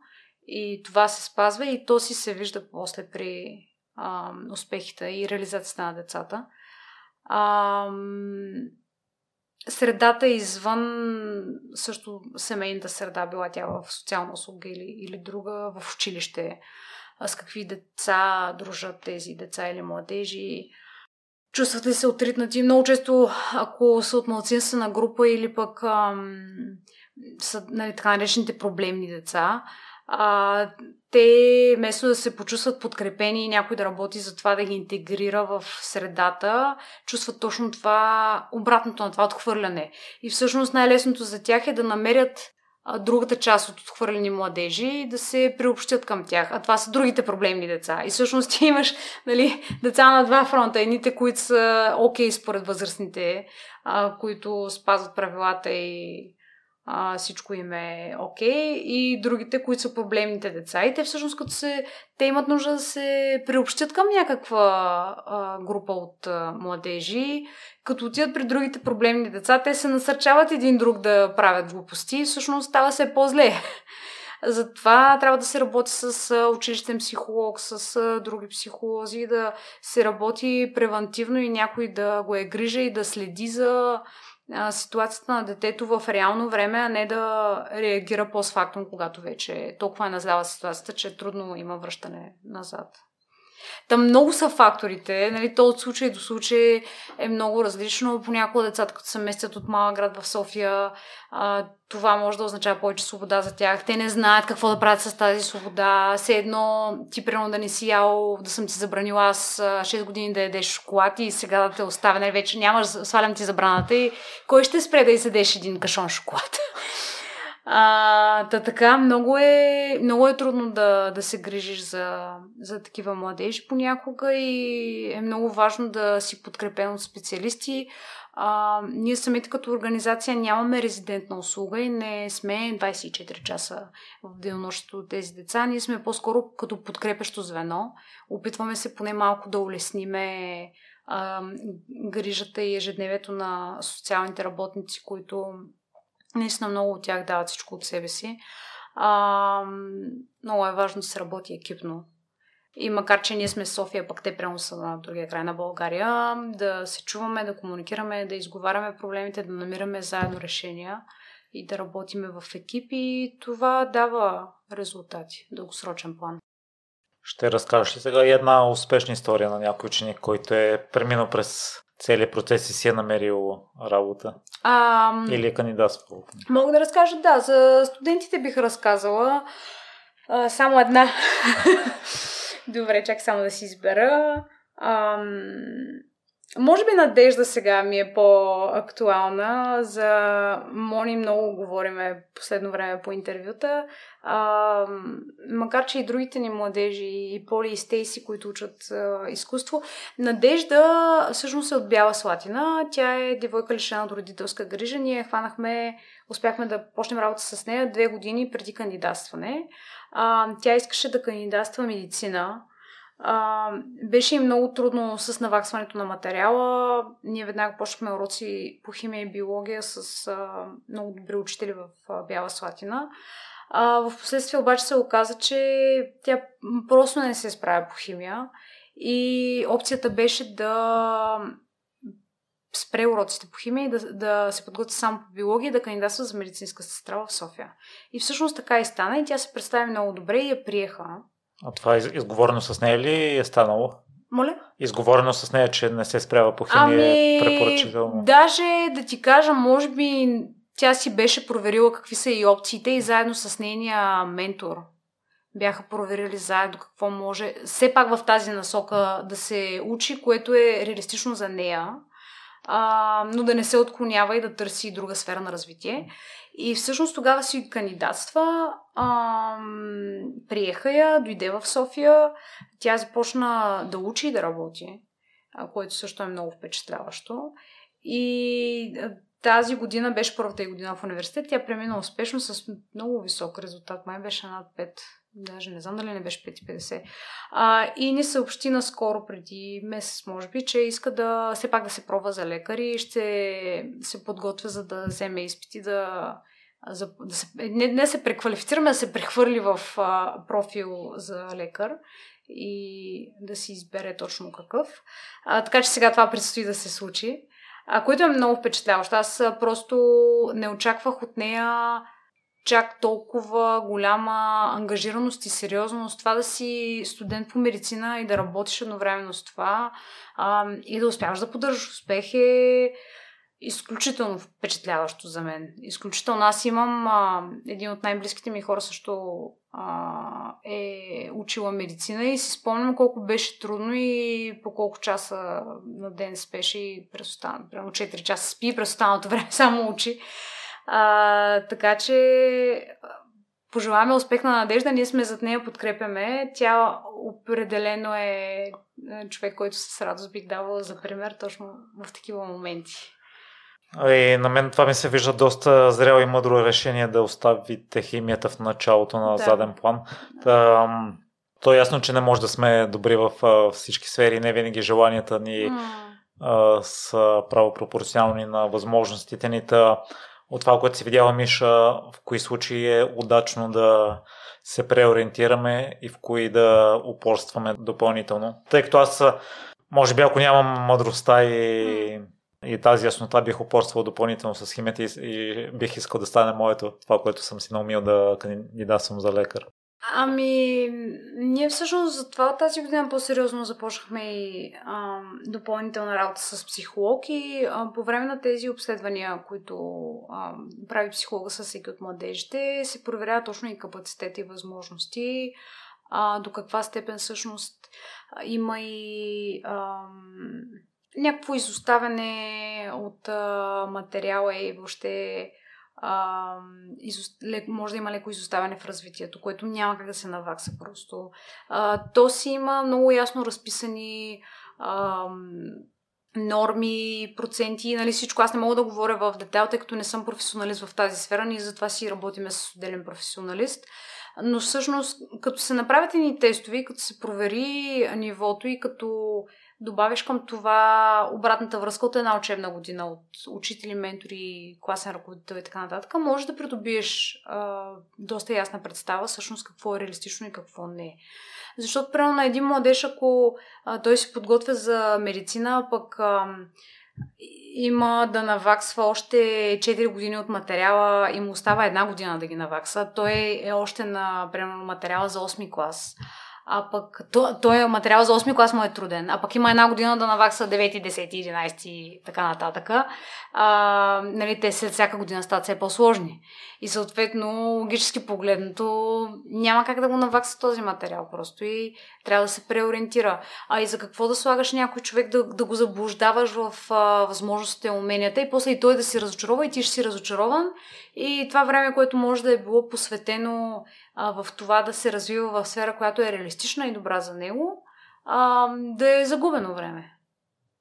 И това се спазва и то си се вижда после при а, успехите и реализацията на децата. А, средата извън също семейната среда, била тя в социална услуга или, или друга, в училище, с какви деца дружат тези деца или младежи, чувстват ли се отритнати. Много често, ако са от малцинствена група или пък ам, са нали, така наречените проблемни деца, а, те вместо да се почувстват подкрепени и някой да работи за това да ги интегрира в средата, чувстват точно това, обратното на това отхвърляне. И всъщност най-лесното за тях е да намерят другата част от отхвърлени младежи и да се приобщят към тях. А това са другите проблемни деца. И всъщност ти имаш нали, деца на два фронта. Едните, които са окей okay според възрастните, а, които спазват правилата и а, всичко им е окей okay, и другите, които са проблемните деца. И те всъщност като се, те имат нужда да се приобщят към някаква а, група от а, младежи. Като отидат при другите проблемни деца, те се насърчават един друг да правят глупости и всъщност става се по-зле. <laughs> Затова трябва да се работи с училищен психолог, с други психолози, да се работи превентивно и някой да го е грижа и да следи за ситуацията на детето в реално време, а не да реагира постфактум, когато вече толкова е назряла ситуацията, че трудно има връщане назад. Там много са факторите, нали, то от случай до случай е много различно. Понякога децата, като се местят от малък град в София, а, това може да означава повече свобода за тях. Те не знаят какво да правят с тази свобода. Все едно ти примерно да не си ял, да съм ти забранила аз 6 години да ядеш шоколад и сега да те оставя, нали, вече нямаш, свалям ти забраната и кой ще спре да изядеш един кашон шоколад? А, та така, много е, много е трудно да, да се грижиш за, за такива младежи понякога и е много важно да си подкрепен от специалисти. А, ние самите като организация нямаме резидентна услуга и не сме 24 часа в денонощето тези деца. Ние сме по-скоро като подкрепещо звено. Опитваме се поне малко да улесниме а, грижата и ежедневието на социалните работници, които Наистина много от тях дават всичко от себе си. А, много е важно да се работи екипно. И макар, че ние сме в София, пък те прямо са на другия край на България, да се чуваме, да комуникираме, да изговаряме проблемите, да намираме заедно решения и да работиме в екипи, това дава резултати, дългосрочен план. Ще разкажеш ли сега една успешна история на някой ученик, който е преминал през целият процес и си е намерил работа? А, Или е кандидатствал? Мога да разкажа, да. За студентите бих разказала а, само една. <laughs> Добре, чак само да си избера. Ам... Може би Надежда сега ми е по-актуална. За Мони много говориме последно време по интервюта. А, макар, че и другите ни младежи, и Поли и Стейси, които учат а, изкуство, Надежда всъщност е от Бяла Слатина. Тя е девойка лишена от родителска грижа. Ние хванахме, успяхме да почнем работа с нея две години преди кандидатстване. А, тя искаше да кандидатства медицина а, беше и много трудно с наваксването на материала. Ние веднага почнахме уроци по химия и биология с а, много добри учители в а, Бяла Слатина. А, в последствие обаче се оказа, че тя просто не се справя по химия и опцията беше да спре уроците по химия и да, да се подготви само по биология и да кандидатства за медицинска сестра в София. И всъщност така и стана и тя се представи много добре и я приеха. А това е изговорено с нея ли е станало? Моля? Изговорено с нея, че не се справя по химия ами, е препоръчително. Даже да ти кажа, може би тя си беше проверила какви са и опциите и заедно с нейния ментор бяха проверили заедно какво може. Все пак в тази насока да се учи, което е реалистично за нея, а, но да не се отклонява и да търси друга сфера на развитие. И всъщност тогава си кандидатства, а, приеха я, дойде в София, тя започна да учи и да работи, което също е много впечатляващо. И тази година беше първата и година в университет. Тя премина успешно с много висок резултат. Май беше над 5. Даже не знам дали не беше 5,50. А, и ни съобщи наскоро, преди месец, може би, че иска да все пак да се пробва за лекар и ще се подготвя за да вземе изпити да, за, да се, не, не се преквалифицираме, да се прехвърли в а, профил за лекар и да си избере точно какъв. А, така че сега това предстои да се случи а, което е много впечатляващо. Аз просто не очаквах от нея чак толкова голяма ангажираност и сериозност. Това да си студент по медицина и да работиш едновременно с това а, и да успяваш да поддържаш успех е изключително впечатляващо за мен. Изключително. Аз имам а, един от най-близките ми хора също а, е учила медицина и си спомням колко беше трудно и по колко часа на ден спеше и през останалото, примерно 4 часа спи и през останалото време само учи. А, така че пожелаваме успех на Надежда, ние сме зад нея, подкрепяме. Тя определено е човек, който с радост бих давала за пример точно в такива моменти. И на мен това ми се вижда доста зрело и мъдро решение да оставите химията в началото на да. заден план. Та, то е ясно, че не може да сме добри в всички сфери. Не винаги желанията ни mm. са право пропорционални на възможностите ни. Та, от това, което си видяла Миша, в кои случаи е удачно да се преориентираме и в кои да упорстваме допълнително. Тъй като аз, може би, ако нямам мъдростта и и тази яснота бих упорствал допълнително с химията и, и бих искал да стане моето, това, което съм си наумил да кандидатствам за лекар. Ами, ние всъщност за това тази година по-сериозно започнахме и а, допълнителна работа с психолог и а, по време на тези обследвания, които а, прави психолога с всеки от младежите, се проверява точно и капацитет и възможности, а, до каква степен всъщност има и а, някакво изоставяне от а, материала и въобще може да има леко изоставяне в развитието, което няма как да се навакса просто. То си има много ясно разписани а, норми, проценти, нали всичко. Аз не мога да говоря в детайл, тъй като не съм професионалист в тази сфера, ние затова си работиме с отделен професионалист. Но всъщност, като се направят ни тестови, като се провери нивото и като добавиш към това обратната връзка от една учебна година, от учители, ментори, класен ръководител и така нататък, може да придобиеш а, доста ясна представа всъщност какво е реалистично и какво не е. Защото, примерно, на един младеж, ако а, той се подготвя за медицина, пък а, има да наваксва още 4 години от материала и му остава една година да ги навакса, той е още на, примерно, материала за 8 клас а пък то, той е материал за 8 клас му е труден, а пък има една година да навакса 9, 10, 11 и така нататък. А, нали, те след всяка година стават все по-сложни. И съответно, логически погледнато, няма как да го навакса този материал просто и трябва да се преориентира. А и за какво да слагаш някой човек да, да го заблуждаваш в а, възможностите, уменията и после и той да си разочарова и ти ще си разочарован. И това време, което може да е било посветено а, в това да се развива в сфера, която е реалистична и добра за него, а, да е загубено време.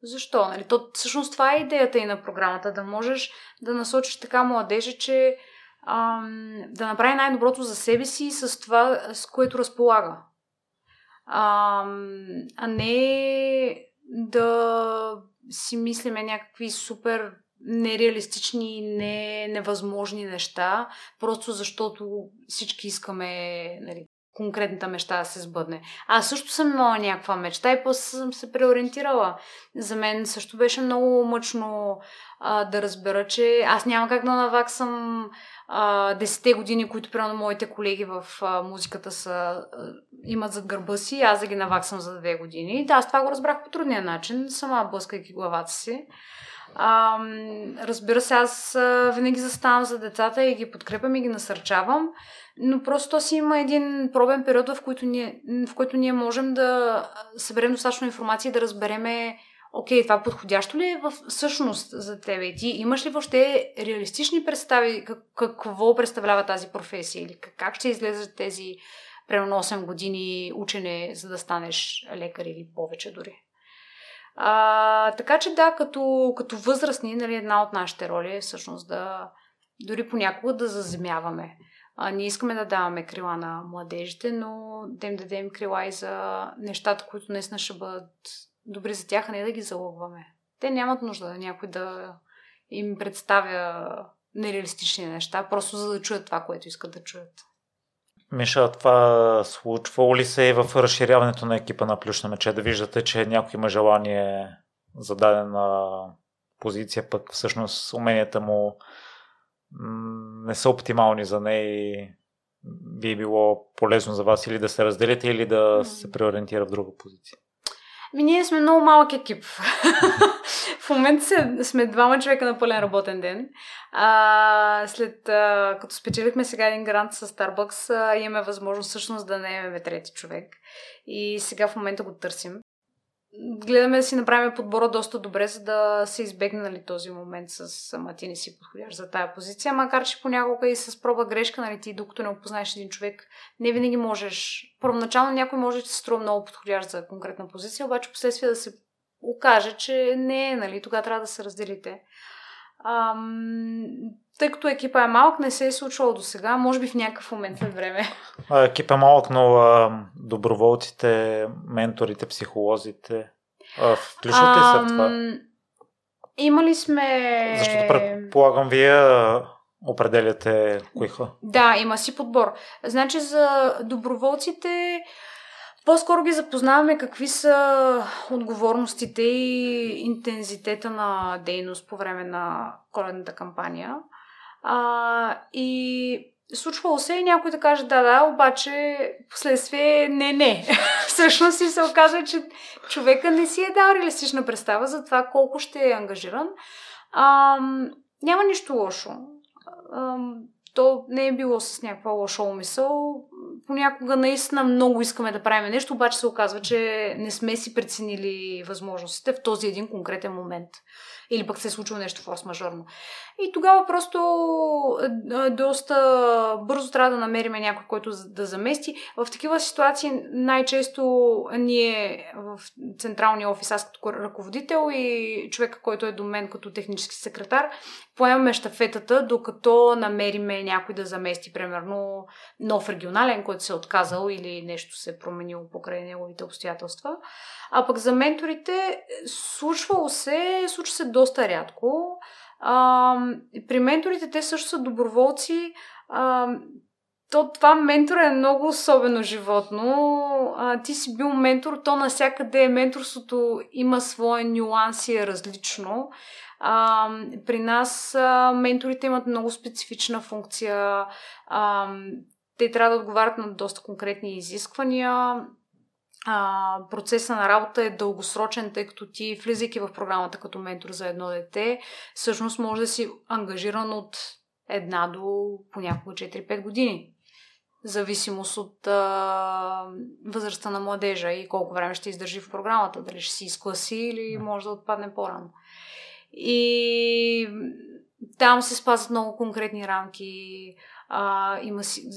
Защо? Нали? То, всъщност това е идеята и на програмата, да можеш да насочиш така младежа, че а, да направи най-доброто за себе си с това, с което разполага. А, а не да си мислиме някакви супер нереалистични, не, невъзможни неща, просто защото всички искаме нали, конкретната мечта да се сбъдне. Аз също съм имала някаква мечта и после съм се преориентирала. За мен също беше много мъчно а, да разбера, че аз няма как да наваксам а, 10 години, които примерно моите колеги в а, музиката са, а, имат зад гърба си, аз да ги наваксам за две години. Да, аз това го разбрах по трудния начин, сама блъскайки главата си. А, разбира се, аз винаги заставам за децата и ги подкрепям и ги насърчавам, но просто то си има един пробен период, в който ние, в който ние можем да съберем достатъчно информация и да разбереме окей, това подходящо ли е в същност за тебе? И ти имаш ли въобще реалистични представи как, какво представлява тази професия или как ще излезат тези примерно 8 години учене, за да станеш лекар или повече дори? А, така че да, като, като възрастни, нали, една от нашите роли е всъщност да дори понякога да заземяваме. А, ние искаме да даваме крила на младежите, но да им дадем крила и за нещата, които наистина ще бъдат добри за тях, а не да ги залъгваме. Те нямат нужда да някой да им представя нереалистични неща, просто за да чуят това, което искат да чуят. Миша, това случва ли се и в разширяването на екипа на Плюш на мече? Да виждате, че някой има желание за дадена позиция, пък всъщност уменията му не са оптимални за нея и би било полезно за вас или да се разделите, или да се преориентира в друга позиция? Ми, ние сме много малък екип. <laughs> в момента сме двама човека на пълен работен ден. А, след а, като спечелихме сега един грант с Starbucks, а, имаме възможност всъщност да наемем трети човек. И сега в момента го търсим гледаме да си направим подбора доста добре, за да се избегне нали, този момент с ама ти не си подходящ за тая позиция, макар че понякога и с проба грешка, нали, ти докато не опознаеш един човек, не винаги можеш. Първоначално някой може да се струва много подходящ за конкретна позиция, обаче последствие да се окаже, че не е, нали, тогава трябва да се разделите. Ам, тъй като екипа е малък, не се е случвало до сега, може би в някакъв момент след време. Екип е малък, но а, доброволците, менторите, психолозите, а, включвате се в това? Имали сме... Защото предполагам, вие определяте кои ха. Да, има си подбор. Значи за доброволците по-скоро ги запознаваме какви са отговорностите и интензитета на дейност по време на коледната кампания. А, и случвало се и някой да каже да, да, обаче последствие не, не. <laughs> Всъщност си се оказва, че човека не си е дал реалистична представа за това колко ще е ангажиран. А, няма нищо лошо. А, то не е било с някаква лоша умисъл. Понякога наистина много искаме да правим нещо, обаче се оказва, че не сме си преценили възможностите в този един конкретен момент или пък се е случило нещо форс-мажорно. И тогава просто доста бързо трябва да намерим някой, който да замести. В такива ситуации най-често ние в централния офис, аз като ръководител и човека, който е до мен като технически секретар, поемаме щафетата, докато намериме някой да замести, примерно нов регионален, който се е отказал или нещо се е променило покрай неговите обстоятелства. А пък за менторите случвало се, случва се доста рядко. А, при менторите те също са доброволци. А, то това ментор е много особено животно. А, ти си бил ментор, то навсякъде менторството има своя нюанс и е различно. А, при нас а, менторите имат много специфична функция. А, те трябва да отговарят на доста конкретни изисквания а, процеса на работа е дългосрочен, тъй като ти, влизайки в програмата като ментор за едно дете, всъщност може да си ангажиран от една до понякога 4-5 години. Зависимост от а, възрастта на младежа и колко време ще издържи в програмата. Дали ще си изкласи или може да отпадне по-рано. И там се спазват много конкретни рамки а, има си,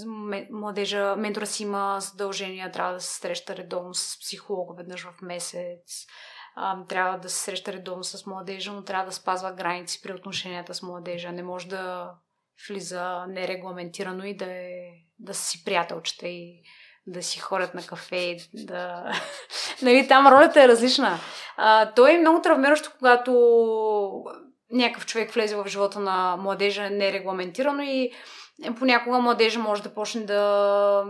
младежа, ментора си има задължения, трябва да се среща редовно с психолога веднъж в месец, а, трябва да се среща редовно с младежа, но трябва да спазва граници при отношенията с младежа. Не може да влиза нерегламентирано и да, е, да си приятелчета и да си ходят на кафе, да... <laughs> нали, там ролята е различна. А, то е много травмиращо, когато някакъв човек влезе в живота на младежа нерегламентирано и понякога младежа може да почне да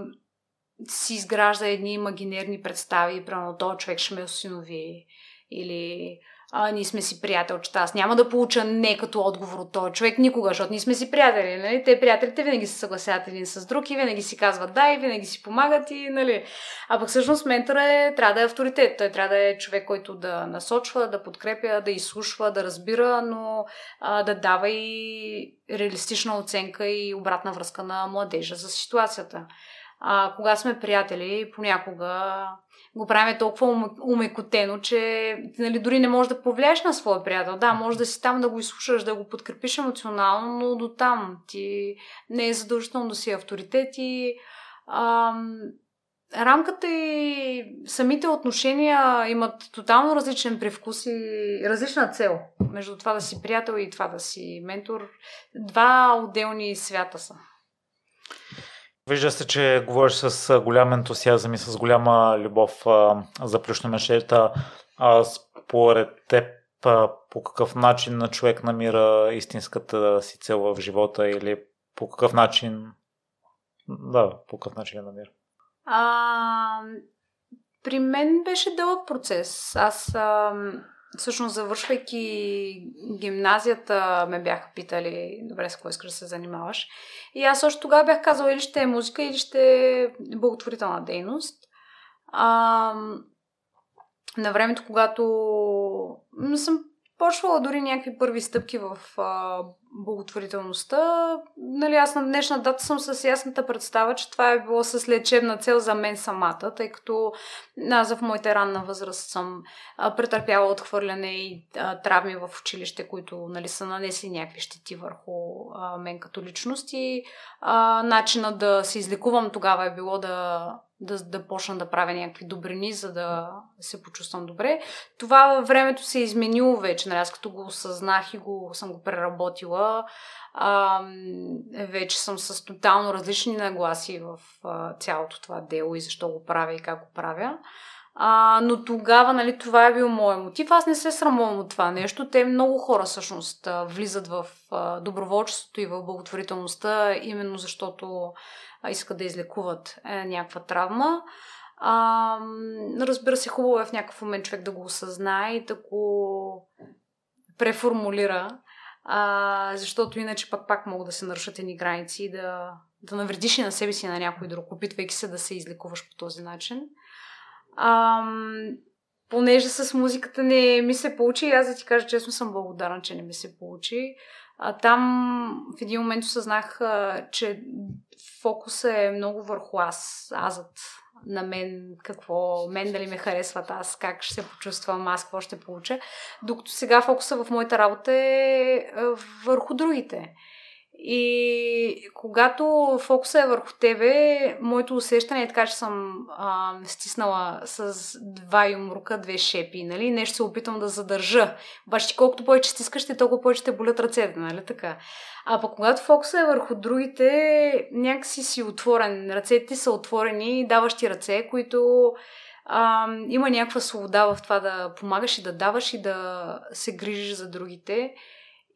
си изгражда едни имагинерни представи, примерно този човек ще ме осинови или а, ние сме си приятелчета. Аз няма да получа не като отговор от този човек никога, защото ние сме си приятели. Нали? Те приятелите винаги се съгласяват един с друг и винаги си казват да и винаги си помагат. И, нали? А пък всъщност ментора е, трябва да е авторитет. Той трябва да е човек, който да насочва, да подкрепя, да изслушва, да разбира, но а, да дава и реалистична оценка и обратна връзка на младежа за ситуацията. А, кога сме приятели, понякога го правим толкова умекотено, че нали, дори не можеш да повлияеш на своя приятел. Да, може да си там да го изслушаш, да го подкрепиш емоционално, но до там ти не е задължително да си авторитет и ам, рамката и самите отношения имат тотално различен привкус и различна цел. Между това да си приятел и това да си ментор. Два отделни свята са. Вижда се, че говориш с голям ентусиазъм и с голяма любов а, за плюшномешета. Според теб а, по какъв начин на човек намира истинската си цел в живота или по какъв начин да, по какъв начин я намира? А, при мен беше дълъг процес. Аз а, Всъщност, завършвайки гимназията, ме бяха питали, добре, с какво искаш да се занимаваш. И аз също тогава бях казала, или ще е музика, или ще е благотворителна дейност. А, на времето, когато съм почвала дори някакви първи стъпки в а, благотворителността. Нали, аз на днешна дата съм с ясната представа, че това е било с лечебна цел за мен самата, тъй като аз в моята ранна възраст съм а, претърпяла отхвърляне и а, травми в училище, които нали, са нанесли някакви щети върху а, мен като личност и а, начина да се излекувам тогава е било да да, да почна да правя някакви добрини, за да се почувствам добре. Това във времето се е изменило вече, нали, аз като го осъзнах и го, съм го преработила, а, вече съм с тотално различни нагласи в а, цялото това дело и защо го правя и как го правя. А, но тогава, нали, това е бил моят мотив. Аз не се срамувам от това нещо. Те много хора всъщност влизат в доброволчеството и в благотворителността, именно защото искат да излекуват е, някаква травма. А, разбира се, хубаво е в някакъв момент човек да го осъзнае и да го преформулира, а, защото иначе пак пак могат да се нарушат едни граници и да, да навредиш и на себе си и на някой друг, опитвайки се да се излекуваш по този начин. А, понеже с музиката не ми се получи, аз да ти кажа честно съм благодарна, че не ми се получи. А, там в един момент осъзнах, че фокусът е много върху аз, азът на мен, какво, мен дали ме харесват аз, как ще се почувствам аз, какво ще получа. Докато сега фокуса в моята работа е върху другите. И когато фокуса е върху тебе, моето усещане е така, че съм а, стиснала с два юмрука, две шепи, нали? Нещо се опитвам да задържа. Обаче колкото повече стискаш, те толкова повече те болят ръцете, нали така? А пък когато фокуса е върху другите, някакси си отворен. Ръцете са отворени, даващи ръце, които а, има някаква свобода в това да помагаш и да даваш и да се грижиш за другите.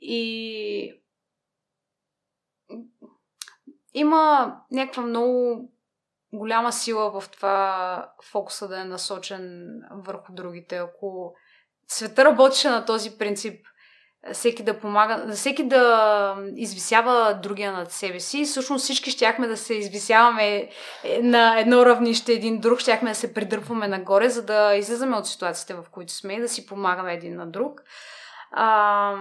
И има някаква много голяма сила в това фокуса да е насочен върху другите. Ако света работеше на този принцип, всеки да помага, всеки да извисява другия над себе си. Всъщност всички щяхме да се извисяваме на едно равнище един друг, щяхме да се придърпваме нагоре, за да излизаме от ситуациите, в които сме и да си помагаме един на друг. А,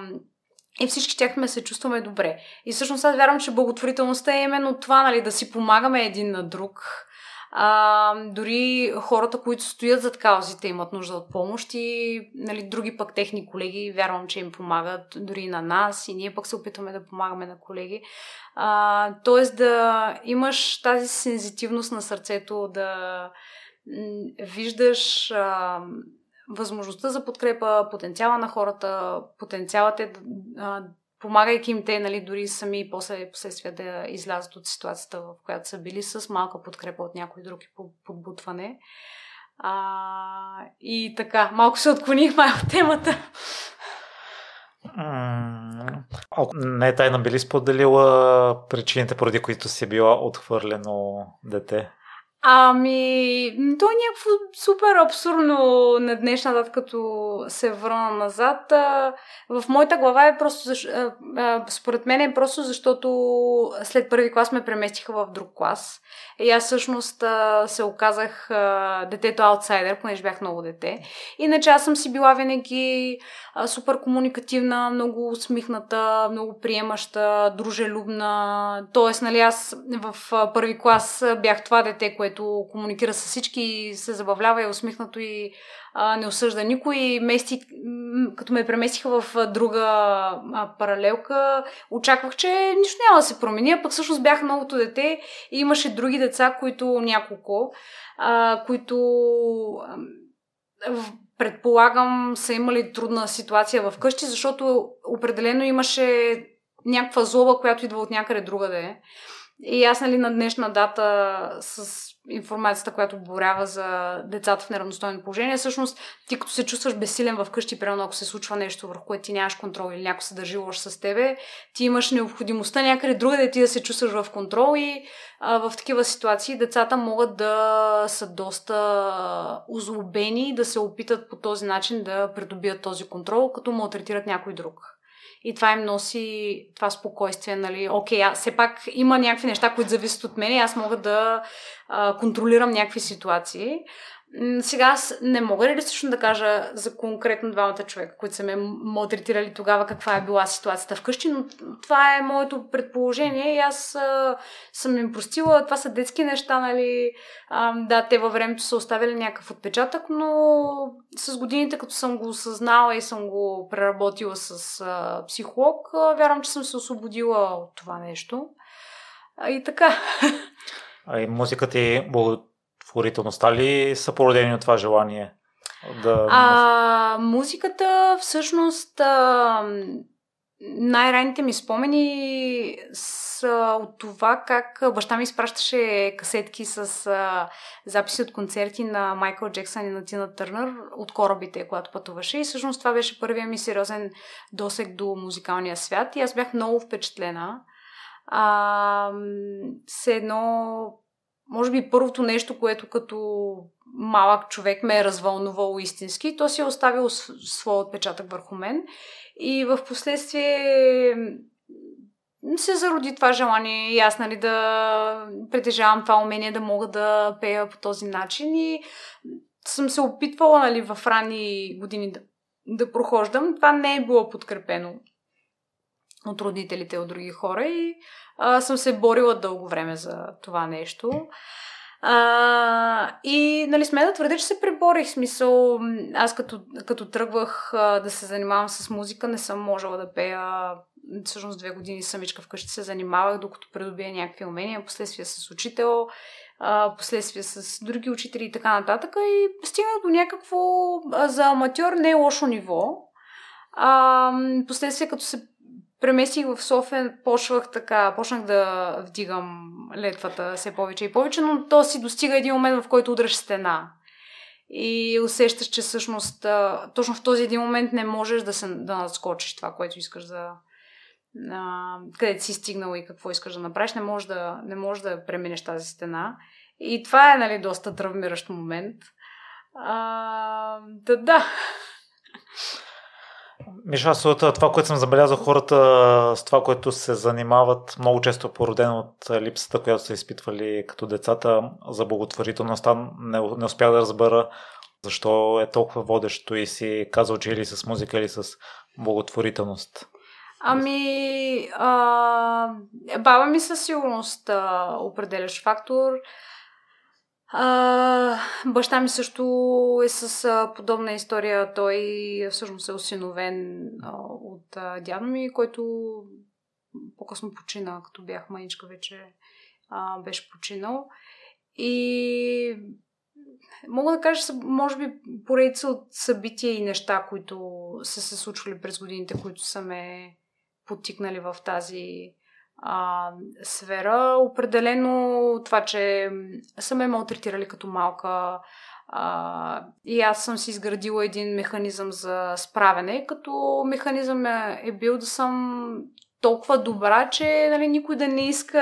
и всички щяхме се чувстваме добре. И всъщност аз вярвам, че благотворителността е именно това, нали, да си помагаме един на друг. А, дори хората, които стоят зад каузите, имат нужда от помощ и нали, други пък техни колеги, вярвам, че им помагат дори на нас и ние пък се опитваме да помагаме на колеги. А, тоест да имаш тази сензитивност на сърцето, да м- виждаш а, възможността за подкрепа, потенциала на хората, потенциалът е, помагайки им те, нали, дори сами после последствия да излязат от ситуацията, в която са били с малка подкрепа от някой друг и подбутване. А, и така, малко се отклонихме от темата. Ако не е тайна, били споделила причините, поради които си била отхвърлено дете? Ами, то е някакво супер абсурдно на днешна дата, като се върна назад. В моята глава е просто, според мен е просто защото след първи клас ме преместиха в друг клас. И аз всъщност се оказах детето аутсайдер, понеже бях много дете. Иначе аз съм си била винаги супер комуникативна, много усмихната, много приемаща, дружелюбна. Тоест, нали, аз в първи клас бях това дете, което комуникира с всички, се забавлява и е усмихнато и а, не осъжда никой. Мести, като ме преместиха в друга а, паралелка, очаквах, че нищо няма да се промени, а пък всъщност бях новото дете и имаше други деца, които няколко, а, които предполагам са имали трудна ситуация вкъщи, защото определено имаше някаква злоба, която идва от някъде другаде. И аз, нали, на днешна дата с информацията, която борява за децата в неравностойно положение, всъщност ти като се чувстваш безсилен вкъщи, примерно ако се случва нещо, върху което ти нямаш контрол или някой се държи лош с тебе, ти имаш необходимостта някъде другаде ти да се чувстваш в контрол и а, в такива ситуации децата могат да са доста озлобени, да се опитат по този начин да придобият този контрол, като малтретират някой друг и това им носи това спокойствие, нали, окей, а, все пак има някакви неща, които зависят от мен и аз мога да а, контролирам някакви ситуации. Сега аз не мога реалистично да кажа за конкретно двамата човека, които са ме малтретирали тогава каква е била ситуацията вкъщи, но това е моето предположение и аз а, съм им простила. Това са детски неща, нали? А, да, те във времето са оставили някакъв отпечатък, но с годините, като съм го осъзнала и съм го преработила с а, психолог, а, вярвам, че съм се освободила от това нещо. А, и така. <laughs> А и музиката ти благотворителността ли са породени от това желание? Да... А, музиката всъщност а, най-ранните ми спомени са от това как баща ми изпращаше касетки с а, записи от концерти на Майкъл Джексън и на Тина Търнър от корабите, когато пътуваше. И всъщност това беше първия ми сериозен досек до музикалния свят и аз бях много впечатлена. А, все едно може би първото нещо, което като малък човек ме е развълнувало истински, то си е оставил своя отпечатък върху мен. И в последствие се зароди това желание и аз нали, да притежавам това умение да мога да пея по този начин и съм се опитвала нали, в ранни години да, да прохождам. Това не е било подкрепено от родителите, от други хора и а, съм се борила дълго време за това нещо. А, и нали, сме да твърдя, че се преборих. Смисъл, аз като, като тръгвах а, да се занимавам с музика, не съм можела да пея. Всъщност две години самичка вкъщи се занимавах, докато придобия някакви умения, последствия с учител, а, последствия с други учители и така нататък. И стигнах до някакво а, за аматьор не е лошо ниво. А, последствие, като се преместих в София, почвах така, почнах да вдигам летвата все повече и повече, но то си достига един момент, в който удръж стена. И усещаш, че всъщност точно в този един момент не можеш да, се, да надскочиш това, което искаш да... А, къде си стигнал и какво искаш да направиш, не можеш да, не можеш да преминеш тази стена. И това е, нали, доста травмиращ момент. А, да, да. Миша, от това, което съм забелязал хората с това, което се занимават, много често е породено от липсата, която са изпитвали като децата за благотворителността. Не, не успях да разбера защо е толкова водещо и си казал, че или с музика, или с благотворителност. Ами, а, баба ми със сигурност а, определящ фактор. А, баща ми също е с а, подобна история. Той всъщност е осиновен а, от а, дядо ми, който по-късно почина, като бях маничка вече а, беше починал. И мога да кажа, може би, поредица от събития и неща, които са се случвали през годините, които са ме потикнали в тази а, сфера. Определено това, че са ме малтретирали като малка а, и аз съм си изградила един механизъм за справяне, като механизъм е, е бил да съм толкова добра, че нали, никой да не иска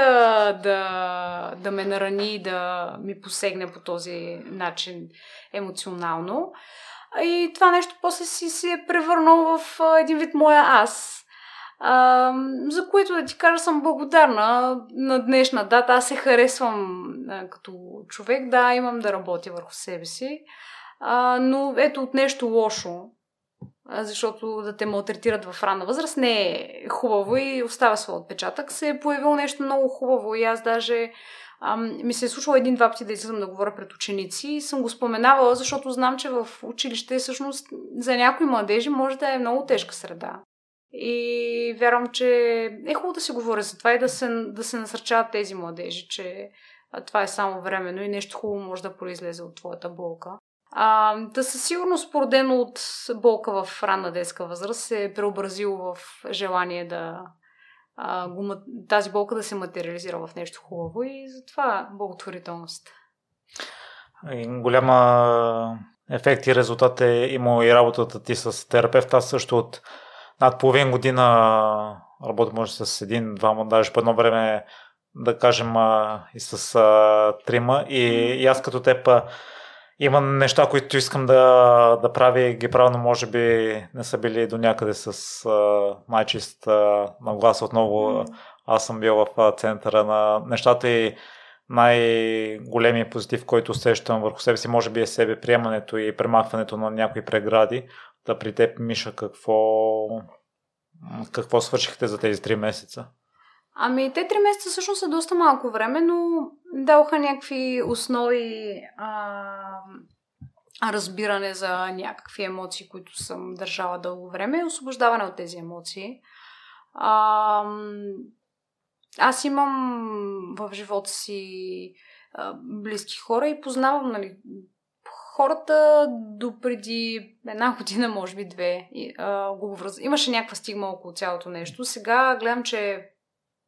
да, да ме нарани, да ми посегне по този начин емоционално. И това нещо после си се е превърнало в един вид моя аз. А, за което да ти кажа съм благодарна на днешна дата. Аз се харесвам а, като човек. Да, имам да работя върху себе си. А, но ето от нещо лошо, защото да те малтретират в ранна възраст не е хубаво и оставя своя отпечатък. Се е появило нещо много хубаво и аз даже ам, ми се е случвало един-два пъти да излизам да говоря пред ученици и съм го споменавала, защото знам, че в училище всъщност за някои младежи може да е много тежка среда. И вярвам, че е хубаво да се говори за това и да се, да се насърчават тези младежи, че това е само временно и нещо хубаво може да произлезе от твоята болка. А, да със сигурност породено от болка в ранна детска възраст се е преобразило в желание да а, го, тази болка да се материализира в нещо хубаво и затова благотворителност. И голяма ефект и резултат е имал и работата ти с терапевт. Аз също от над половин година работя може с един, двама, даже по едно време да кажем и с а, трима. И, и аз като теб има неща, които искам да, да правя ги правя, но може би не са били до някъде с а, най-чист нагласа. Отново аз съм бил в центъра на нещата и най-големият позитив, който усещам върху себе си, може би е себе приемането и премахването на някои прегради. Да при теб, Миша, какво, какво свършихте за тези три месеца? Ами, те три месеца всъщност са доста малко време, но даваха някакви основи а, разбиране за някакви емоции, които съм държала дълго време и освобождаване от тези емоции. А, аз имам в живота си а, близки хора и познавам нали, хората до преди една година, може би две, го връз... имаше някаква стигма около цялото нещо. Сега гледам, че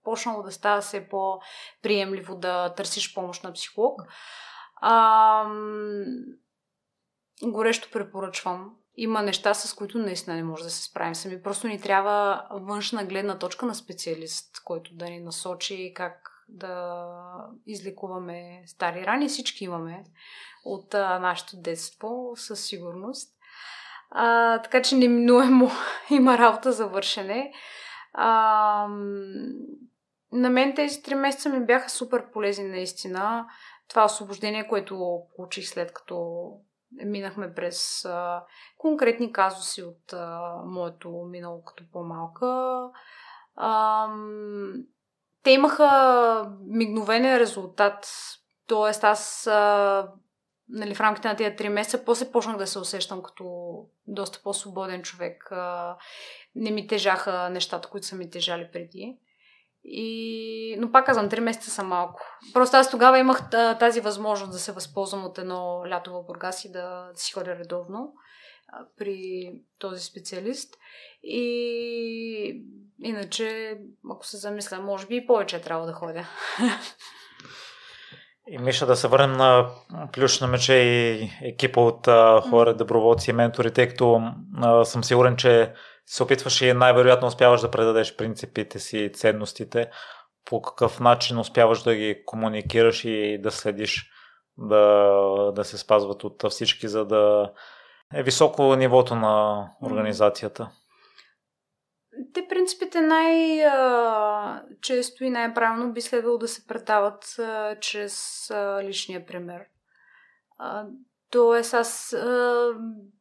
почнало да става все по-приемливо да търсиш помощ на психолог. А, горещо препоръчвам. Има неща, с които наистина не може да се справим сами. Просто ни трябва външна гледна точка на специалист, който да ни насочи как да излекуваме стари рани. Всички имаме от а, нашето детство, със сигурност. А, така че неминуемо <laughs> има работа за вършене. А, на мен тези три месеца ми бяха супер полезни наистина. Това освобождение, което получих след като минахме през а, конкретни казуси от а, моето минало като по-малка. А, те имаха мигновения резултат. Тоест аз а, нали, в рамките на тези три месеца после почнах да се усещам като доста по-свободен човек. А, не ми тежаха нещата, които са ми тежали преди. И... Но пак казвам, 3 месеца са малко. Просто аз тогава имах тази възможност да се възползвам от едно лято в Бургас и да, си ходя редовно при този специалист. И иначе, ако се замисля, може би и повече трябва да ходя. И Миша, да се върнем на плюш на мече и екипа от а, хора, доброволци и ментори, тъй като а, съм сигурен, че се опитваш и най-вероятно успяваш да предадеш принципите си и ценностите, по какъв начин успяваш да ги комуникираш и да следиш да, да се спазват от всички, за да е високо нивото на организацията. Те принципите най-често и най-правилно би следвало да се предават чрез личния пример. Тоест аз,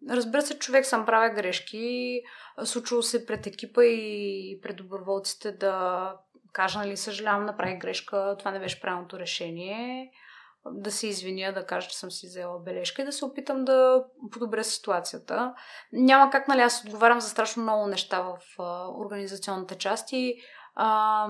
разбира се, човек съм правя грешки, случвало се пред екипа и пред доброволците да кажа, нали, съжалявам, направих грешка, това не беше правилното решение, да се извиня, да кажа, че съм си взела бележка и да се опитам да подобря ситуацията. Няма как, нали, аз отговарям за страшно много неща в организационната част и а,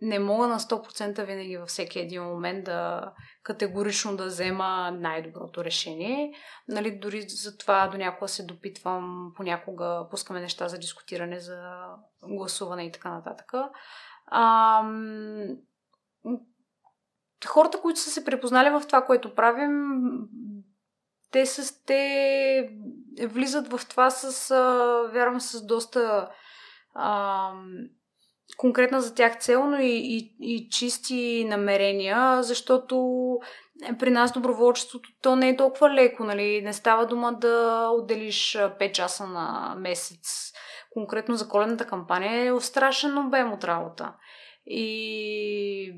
не мога на 100% винаги във всеки един момент да категорично да взема най-доброто решение. Нали, дори за това до някога се допитвам, понякога пускаме неща за дискутиране, за гласуване и така нататък. А, хората, които са се препознали в това, което правим, те, са, те влизат в това с, вярвам, с доста а, конкретна за тях цел, но и, и, и чисти намерения, защото при нас доброволчеството то не е толкова леко, нали? Не става дума да отделиш 5 часа на месец. Конкретно за колената кампания е страшен обем от работа. И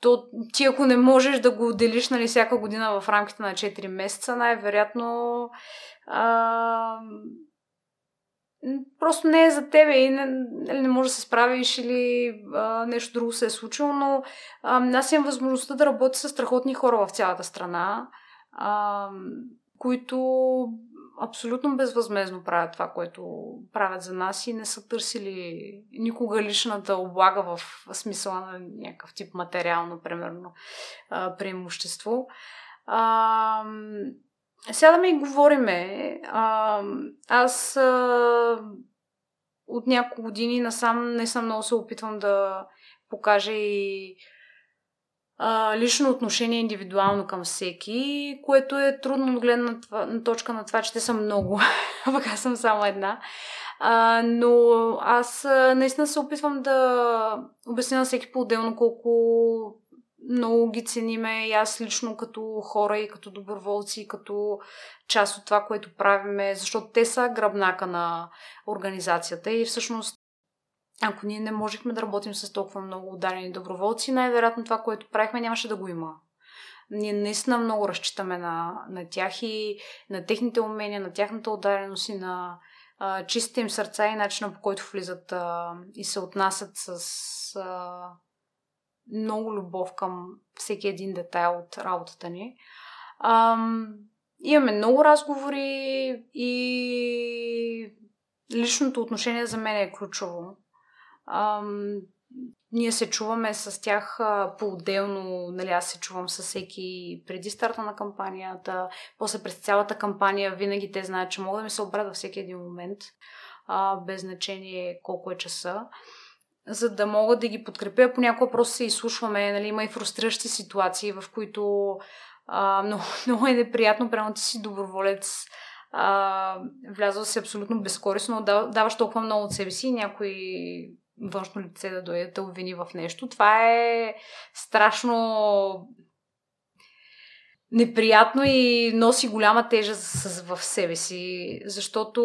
то ти ако не можеш да го отделиш нали, всяка година в рамките на 4 месеца, най-вероятно а, просто не е за тебе и не, нали, не можеш да се справиш или а, нещо друго се е случило, но а, аз имам възможността да работя с страхотни хора в цялата страна, а, които абсолютно безвъзмезно правят това, което правят за нас и не са търсили никога личната облага в смисъла на някакъв тип материално, примерно, преимущество. А, Сядаме и говориме. А, аз а, от няколко години насам не съм много се опитвам да покажа и а, лично отношение индивидуално към всеки, което е трудно от гледна на точка на това, че те са много, <laughs> пък аз съм само една. А, но аз наистина се опитвам да обясня на всеки по-отделно колко много ги цениме и аз лично като хора и като доброволци и като част от това, което правиме, защото те са гръбнака на организацията и всъщност ако ние не можехме да работим с толкова много ударени доброволци, най-вероятно това, което правихме, нямаше да го има. Ние наистина много разчитаме на, на тях и на техните умения, на тяхната удареност и на а, чистите им сърца и начина по който влизат а, и се отнасят с а, много любов към всеки един детайл от работата ни. Ам, имаме много разговори и личното отношение за мен е ключово. Ам, ние се чуваме с тях по-отделно, нали, аз се чувам с всеки преди старта на кампанията, после през цялата кампания винаги те знаят, че могат да ми се обрадят във всеки един момент, а, без значение колко е часа за да мога да ги подкрепя. Понякога просто се изслушваме, нали, има и фрустриращи ситуации, в които а, много, <laughs> много е неприятно, прямо ти си доброволец, а, влязъл си абсолютно безкорисно, даваш толкова много от себе си и някой външно лице да дойде да обвини в нещо. Това е страшно неприятно и носи голяма тежест в себе си, защото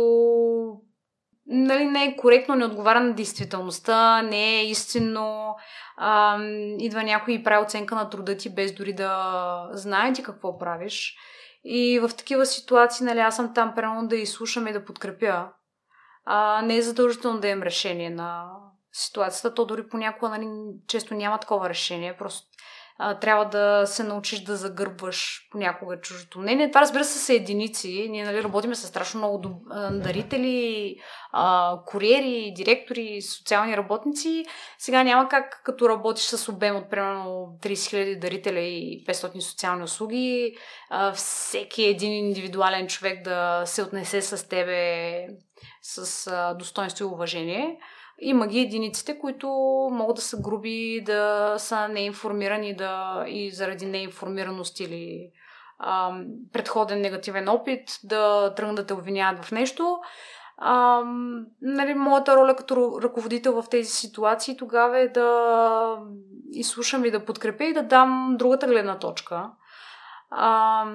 нали, не е коректно, не отговаря на действителността, не е истинно. А, идва някой и прави оценка на труда ти, без дори да знае ти какво правиш. И в такива ситуации, нали, аз съм там, прямо да изслушам и да подкрепя. А, не е задължително да имам решение на ситуацията. То дори понякога, нали, често няма такова решение. Просто а, трябва да се научиш да загърбваш понякога чуждото мнение. Това разбира се са единици. Ние нали, работиме с страшно много дарители, а, куриери, директори, социални работници. Сега няма как, като работиш с обем от примерно 30 000 дарителя и 500 социални услуги, а, всеки един индивидуален човек да се отнесе с тебе с а, достоинство и уважение. Има ги единиците, които могат да са груби, да са неинформирани да, и заради неинформираност или а, предходен негативен опит да тръгнат да те обвиняват в нещо. А, нали, моята роля като ръководител в тези ситуации тогава е да изслушам и да подкрепя и да дам другата гледна точка. А,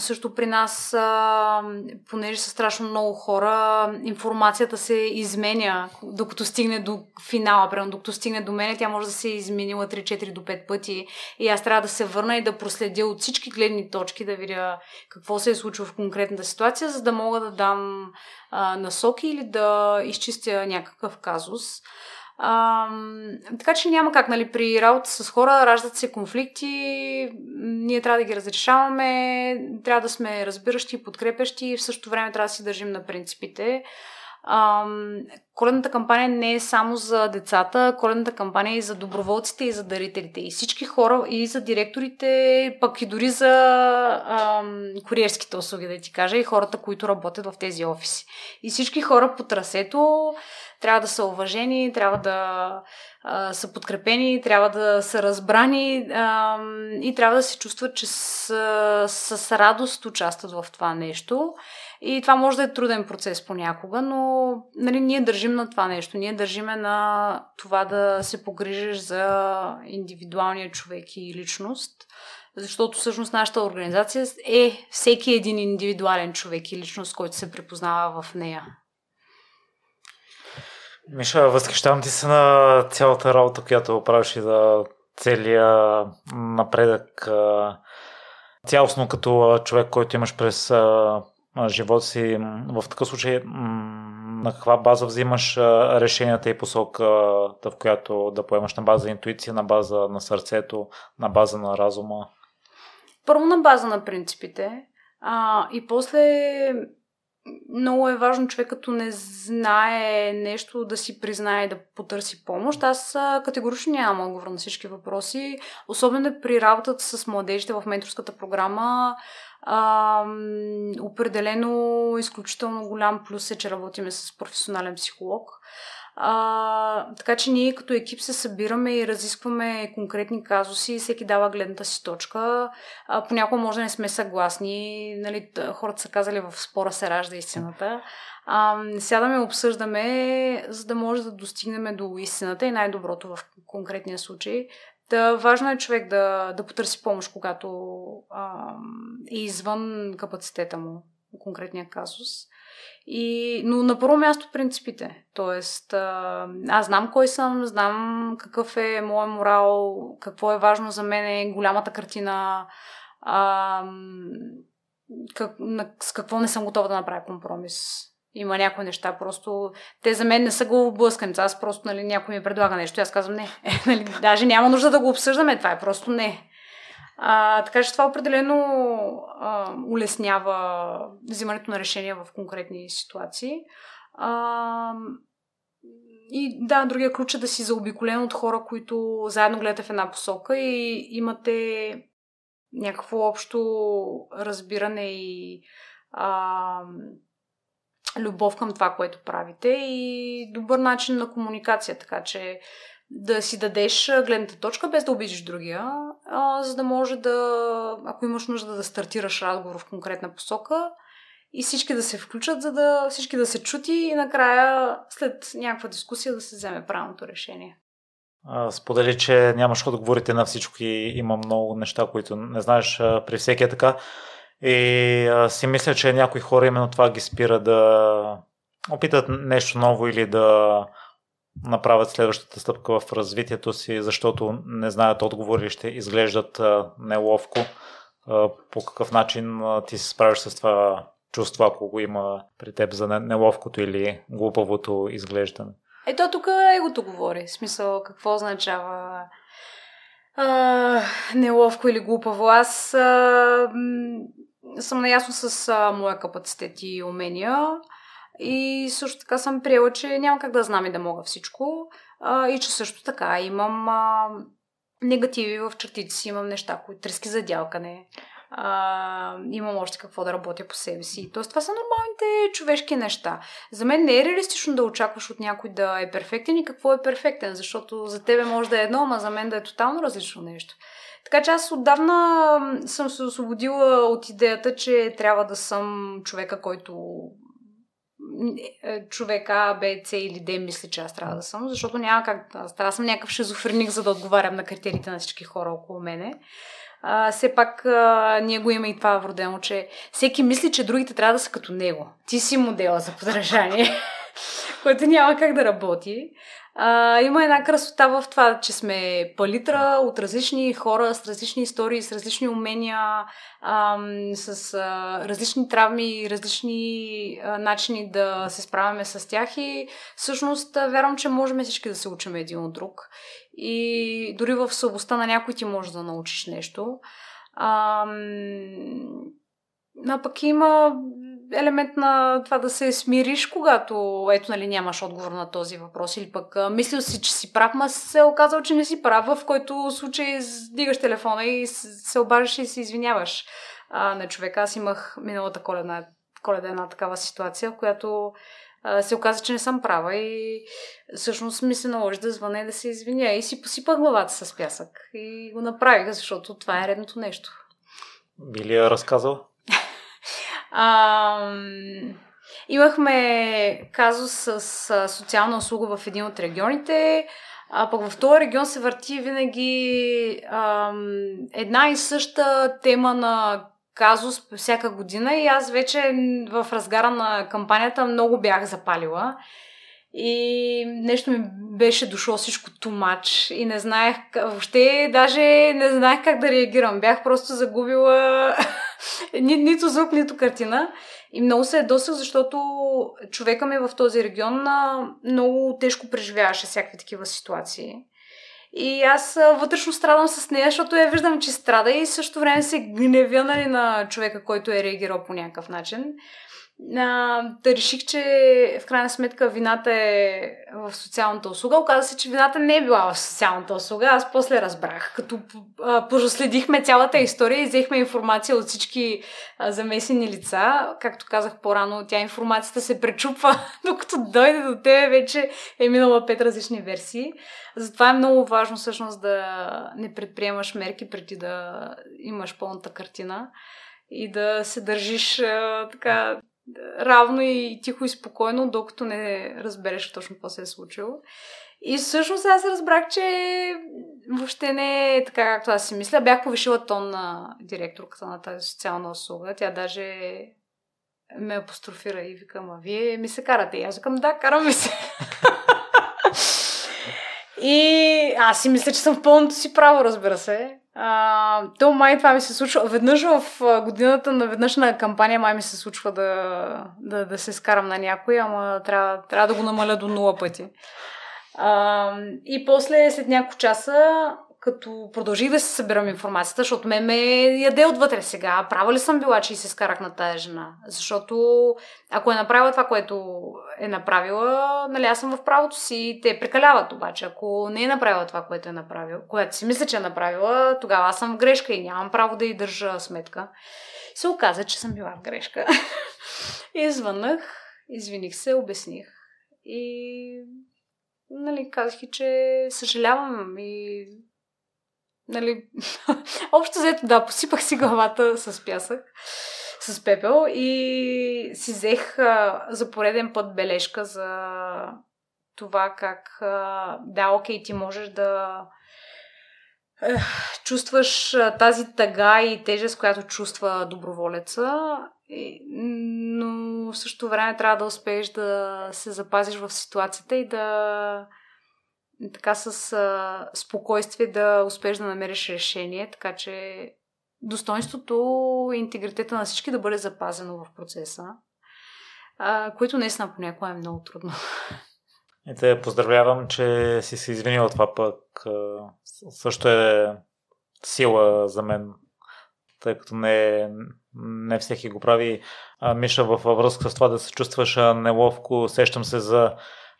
също при нас, а, понеже са страшно много хора, информацията се изменя, докато стигне до финала, примерно, докато стигне до мене, тя може да се е изменила 3-4 до 5 пъти и аз трябва да се върна и да проследя от всички гледни точки, да видя какво се е случило в конкретната ситуация, за да мога да дам а, насоки или да изчистя някакъв казус. А, така че няма как, нали, при работа с хора раждат се конфликти, ние трябва да ги разрешаваме, трябва да сме разбиращи подкрепящи и в същото време трябва да си държим на принципите. А, коледната кампания не е само за децата, коледната кампания е и за доброволците и за дарителите. И всички хора, и за директорите, пък и дори за а, куриерските услуги, да ти кажа, и хората, които работят в тези офиси. И всички хора по трасето трябва да са уважени, трябва да а, са подкрепени, трябва да са разбрани а, и трябва да се чувстват, че с, с радост участват в това нещо. И това може да е труден процес понякога, но нали, ние държим на това нещо. Ние държиме на това да се погрижиш за индивидуалния човек и личност. Защото всъщност нашата организация е всеки един индивидуален човек и личност, който се препознава в нея. Миша, възхищавам ти се на цялата работа, която правиш и за целия напредък цялостно като човек, който имаш през живота си. В такъв случай на каква база взимаш решенията и посоката, в която да поемаш на база интуиция, на база на сърцето, на база на разума? Първо на база на принципите, а, и после много е важно човек като не знае нещо да си признае да потърси помощ. Аз категорично нямам отговор на всички въпроси. Особено при работата с младежите в менторската програма. А, определено изключително голям плюс е, че работиме с професионален психолог. А, така че ние като екип се събираме и разискваме конкретни казуси, всеки дава гледната си точка. Понякога може да не сме съгласни, нали, хората са казали в спора се ражда истината. А, сядаме обсъждаме, за да може да достигнем до истината и най-доброто в конкретния случай. Да, важно е човек да, да потърси помощ, когато а, е извън капацитета му, конкретния казус. И, но на първо място принципите. Тоест, аз знам кой съм, знам какъв е моят морал, какво е важно за мен, голямата картина, а, как, на, с какво не съм готова да направя компромис. Има някои неща, просто те за мен не са главоблъсканици. Аз просто, нали, някой ми предлага нещо, аз казвам не. Е, <laughs> нали, даже няма нужда да го обсъждаме, това е просто не. А, така че това определено а, улеснява взимането на решения в конкретни ситуации. А, и да, другия ключ е да си заобиколен от хора, които заедно гледате в една посока и имате някакво общо разбиране и а, любов към това, което правите и добър начин на комуникация, така че да си дадеш гледната точка, без да обидиш другия, а, за да може да, ако имаш нужда да стартираш разговор в конкретна посока и всички да се включат, за да всички да се чути и накрая след някаква дискусия да се вземе правилното решение. Сподели, че нямаш отговорите на всичко и има много неща, които не знаеш. При всеки е така. И си мисля, че някои хора именно това ги спира да опитат нещо ново или да направят следващата стъпка в развитието си, защото не знаят отговори и ще изглеждат неловко. По какъв начин ти се справиш с това чувство, ако го има при теб за неловкото или глупавото изглеждане? Ето тук егото говори. В смисъл, какво означава а, неловко или глупаво. Аз а, съм наясно с а, моя капацитет и умения. И също така съм приела, че няма как да знам и да мога всичко. А, и че също така имам а, негативи в чертите си, имам неща, които трески за дялкане. А, имам още какво да работя по себе си. Тоест, това са нормалните човешки неща. За мен не е реалистично да очакваш от някой да е перфектен и какво е перфектен, защото за тебе може да е едно, ама за мен да е тотално различно нещо. Така че аз отдавна съм се освободила от идеята, че трябва да съм човека, който човек А, Б, С или Д мисли, че аз трябва да съм, защото няма как. Аз трябва да съм някакъв шизофреник, за да отговарям на критериите на всички хора около мене. А, все пак а, ние го имаме и това вродено, че всеки мисли, че другите трябва да са като него. Ти си модела за подражание, <laughs> което няма как да работи. А, има една красота в това, че сме палитра от различни хора с различни истории, с различни умения, а, с а, различни травми, различни а, начини да се справяме с тях и всъщност вярвам, че можем всички да се учим един от друг. И дори в слабостта на някой ти можеш да научиш нещо. А, а пък има елемент на това да се смириш, когато ето нали нямаш отговор на този въпрос или пък мислил си, че си прав, ма се е оказал, че не си прав, в който случай дигаш телефона и се обаждаш и се извиняваш а, на човека. Аз имах миналата коледна, коледа една такава ситуация, в която се оказа, че не съм права и всъщност ми се наложи да звъня и да се извиня и си посипах главата с пясък и го направих, защото това е редното нещо. Би ли я разказал? Имахме казус с, с социална услуга в един от регионите, а пък в този регион се върти винаги ам, една и съща тема на казус всяка година и аз вече в разгара на кампанията много бях запалила. И нещо ми беше дошло всичко тумач и не знаех, въобще даже не знаех как да реагирам. Бях просто загубила <laughs> ни, нито звук, нито картина. И много се ядосах, защото човека ми в този регион много тежко преживяваше всякакви такива ситуации. И аз вътрешно страдам с нея, защото я виждам, че страда и също време се гневя нали, на човека, който е реагирал по някакъв начин а, да реших, че в крайна сметка вината е в социалната услуга. Оказа се, че вината не е била в социалната услуга. Аз после разбрах, като а, проследихме цялата история и взехме информация от всички а, замесени лица. Както казах по-рано, тя информацията се пречупва, <laughs> докато дойде до тебе вече е минала пет различни версии. Затова е много важно всъщност да не предприемаш мерки преди да имаш пълната картина и да се държиш а, така равно и тихо и спокойно, докато не разбереш точно какво се е случило. И всъщност аз разбрах, че въобще не е така, както аз си мисля. Бях повишила тон на директорката на тази социална услуга. Тя даже ме апострофира и вика, ма вие ми се карате. И аз викам, да, караме се. <laughs> и аз си мисля, че съм в пълното си право, разбира се. А, то май това ми се случва. Веднъж в годината, на веднъж на кампания май ми се случва да, да, да се скарам на някой, ама трябва, трябва да го намаля до нула пъти. А, и после, след няколко часа, като продължих да се събирам информацията, защото ме ме яде отвътре сега. Права ли съм била, че и се скарах на тази жена? Защото ако е направила това, което е направила, нали аз съм в правото си, те прекаляват обаче. Ако не е направила това, което е направила, което си мисля, че е направила, тогава аз съм в грешка и нямам право да й държа сметка. И се оказа, че съм била в грешка. <laughs> и извиних се, обясних. И нали, казах и, че съжалявам и нали, <laughs> общо взето, да, посипах си главата с пясък, с пепел и си взех а, за пореден път бележка за това как, а, да, окей, ти можеш да е, чувстваш тази тъга и тежест, която чувства доброволеца, но в същото време трябва да успееш да се запазиш в ситуацията и да така с а, спокойствие да успееш да намериш решение, така че достоинството и интегритета на всички да бъде запазено в процеса, а, което наистина понякога е много трудно. И те поздравявам, че си се извинила това пък. Също е сила за мен, тъй като не, не всеки го прави. А, Миша, във връзка с това да се чувстваш неловко, сещам се за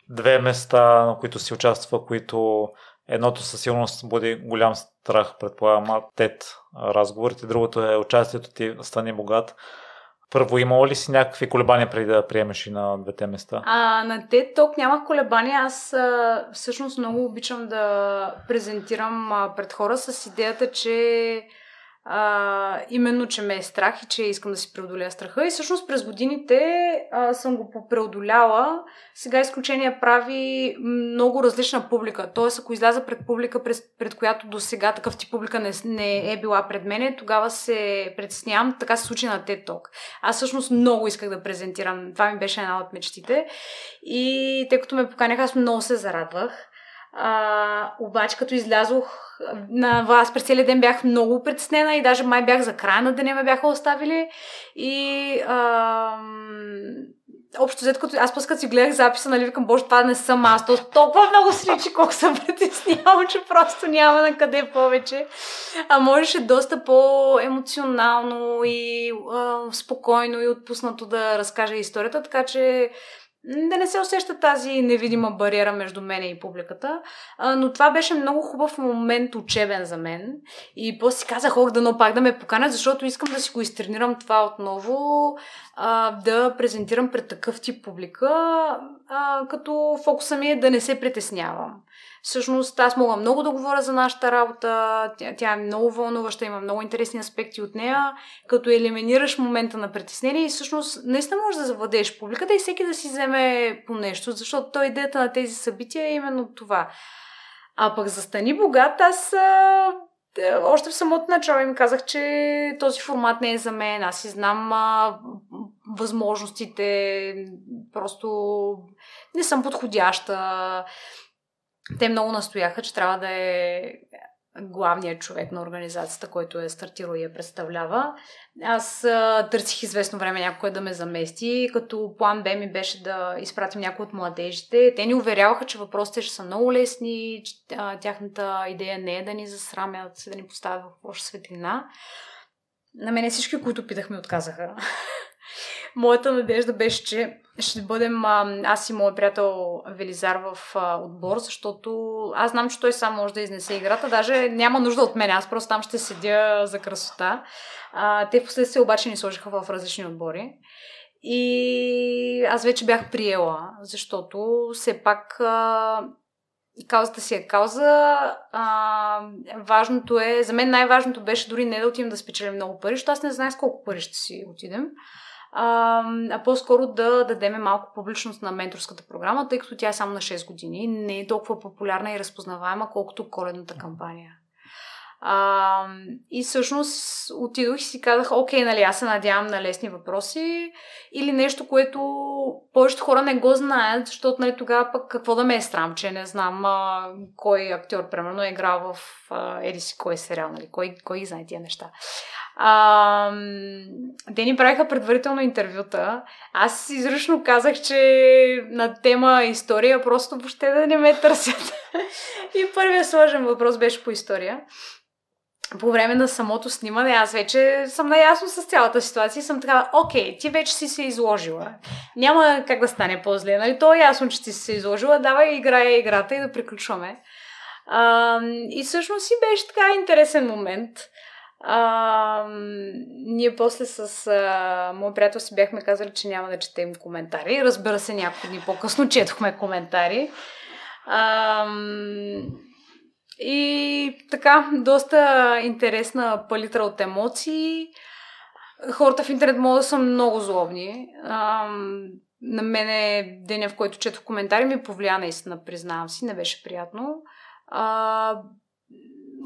две места, на които си участва, които едното със сигурност буди голям страх, предполагам, тет разговорите, другото е участието ти Стани богат. Първо, имало ли си някакви колебания преди да приемеш и на двете места? А, на TED Talk нямах колебания. Аз а, всъщност много обичам да презентирам а, пред хора с идеята, че а, именно, че ме е страх и че искам да си преодоля страха. И всъщност през годините а, съм го попреодоляла. Сега изключение прави много различна публика. Тоест, ако изляза пред публика, пред, пред която до сега такъв тип публика не, не е била пред мене, тогава се предснявам. Така се случи на TED Talk. Аз всъщност много исках да презентирам. Това ми беше една от мечтите. И тъй като ме поканяха, аз много се зарадвах. А, обаче, като излязох на вас през целия ден бях много притеснена и даже май бях за края на деня ме бяха оставили. И а, общо взето, като аз пъскат си гледах записа, нали, викам, боже, това не съм аз. То толкова много се личи, колко съм притеснявам, че просто няма на къде повече. А можеше доста по-емоционално и а, спокойно и отпуснато да разкажа историята, така че да не се усеща тази невидима бариера между мене и публиката. А, но това беше много хубав момент учебен за мен. И после си казах, ох, дано пак да ме поканят, защото искам да си го изтренирам това отново, а, да презентирам пред такъв тип публика, а, като фокуса ми е да не се притеснявам. Всъщност аз мога много да говоря за нашата работа, тя, тя е много вълнуваща, има много интересни аспекти от нея, като елиминираш момента на притеснение и всъщност наистина можеш да завладееш публиката и всеки да си вземе по нещо, защото той идеята на тези събития е именно това. А пък за Стани богат, аз е, още в самото начало им казах, че този формат не е за мен. Аз си знам а, възможностите, просто не съм подходяща. Те много настояха, че трябва да е главният човек на организацията, който е стартирал и я представлява. Аз а, търсих известно време някой да ме замести, като план Б ми беше да изпратим някой от младежите. Те ни уверяваха, че въпросите ще са много лесни, че а, тяхната идея не е да ни засрамят, да ни поставят в лоша светлина. На мене всички, които питах, отказаха. <laughs> Моята надежда беше, че ще бъдем а, аз и моят приятел Велизар в а, отбор, защото аз знам, че той сам може да изнесе играта. Даже няма нужда от мен, аз просто там ще седя за красота. А, те в последствие обаче ни сложиха в различни отбори. И аз вече бях приела, защото все пак а, каузата си е кауза. А, важното е, за мен най-важното беше дори не да отидем да спечелим много пари, защото аз не знаех с колко пари ще си отидем а, а по-скоро да дадеме малко публичност на менторската програма, тъй като тя е само на 6 години, не е толкова популярна и разпознаваема, колкото коледната кампания. А, и всъщност отидох и си казах, окей, нали, аз се надявам на лесни въпроси или нещо, което повечето хора не го знаят, защото нали, тогава пък какво да ме е срам, че не знам а, кой актьор, примерно, е играл в а, еди си кой сериал, нали, кой, кой знае тия неща. А, те ни правиха предварително интервюта. Аз изрично казах, че на тема история просто въобще да не ме търсят. <laughs> И първият сложен въпрос беше по история. По време на самото снимане аз вече съм наясно с цялата ситуация и съм така, окей, ти вече си се изложила. Няма как да стане по-зле, нали? То е ясно, че ти си се изложила, давай играя играта и да приключваме. А, и всъщност си беше така интересен момент. А, ние после с а, моят приятел си бяхме казали, че няма да четем коментари. Разбира се, няколко дни по-късно четохме коментари. А, и така, доста интересна палитра от емоции. Хората в интернет могат да са много злобни. А, на мене деня, в който четох коментари, ми повлия наистина, признавам си, не беше приятно. А,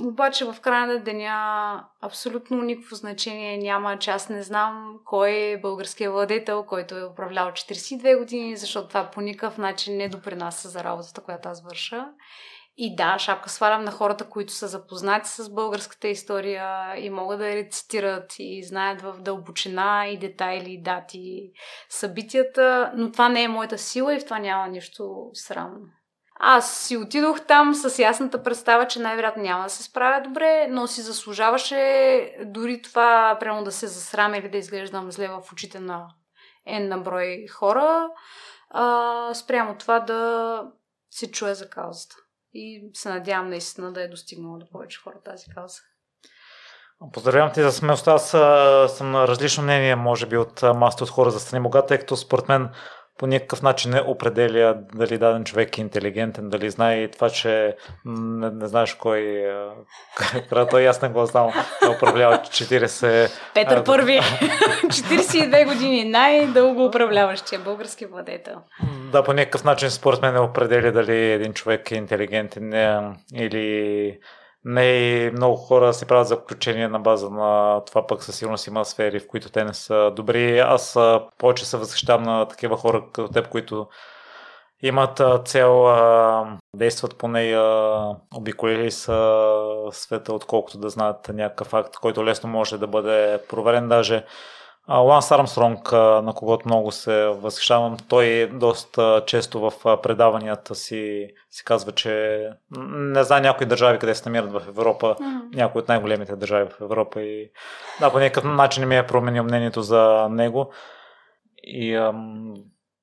обаче в края на деня абсолютно никакво значение няма, че аз не знам кой е българският владетел, който е управлял 42 години, защото това по никакъв начин не допринася за работата, която аз върша. И да, шапка свалям на хората, които са запознати с българската история и могат да рецитират и знаят в дълбочина и детайли, и дати, събитията, но това не е моята сила и в това няма нищо срамно. Аз си отидох там с ясната представа, че най-вероятно няма да се справя добре, но си заслужаваше дори това, прямо да се засрам или да изглеждам зле в очите на N на брой хора, а, спрямо това да се чуе за каузата. И се надявам наистина да е достигнало до повече хора тази кауза. Поздравявам ти за смелостта. Аз съм на различно мнение, може би, от масата от хора за страни могат, тъй като според мен по никакъв начин не определя дали даден човек е интелигентен, дали знае това, че не, не знаеш кой края той аз не го знам. Да управлява 40... Петър Първи, <laughs> 42 години, най-дълго управляващия български владетел. Да, по някакъв начин според мен не определя дали един човек е интелигентен не, или не много хора си правят заключения на база на това пък със сигурност има сфери, в които те не са добри. Аз повече се възхищавам на такива хора като теб, които имат цел действат по нея, обиколили са света, отколкото да знаят някакъв факт, който лесно може да бъде проверен. Даже Ланс Армстронг, на когото много се възхищавам, той доста често в предаванията си, си казва, че не знае някои държави къде се намират в Европа, mm. някои от най-големите държави в Европа и да, по някакъв начин не ми е променил мнението за него. И ам,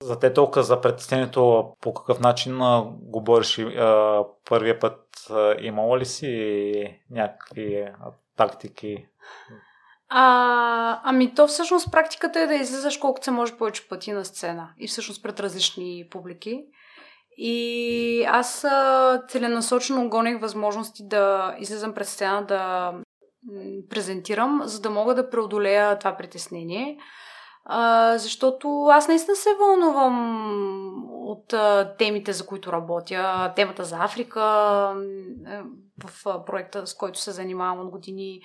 за те толкова за притеснението по какъв начин а, го бориш а, първия път а, имало ли си някакви а, тактики? А, ами то всъщност практиката е да излизаш колкото се може повече пъти на сцена и всъщност пред различни публики. И аз а, целенасочено гонех възможности да излизам пред сцена, да презентирам, за да мога да преодолея това притеснение. А, защото аз наистина се вълнувам от а, темите, за които работя. Темата за Африка, в проекта, с който се занимавам от години,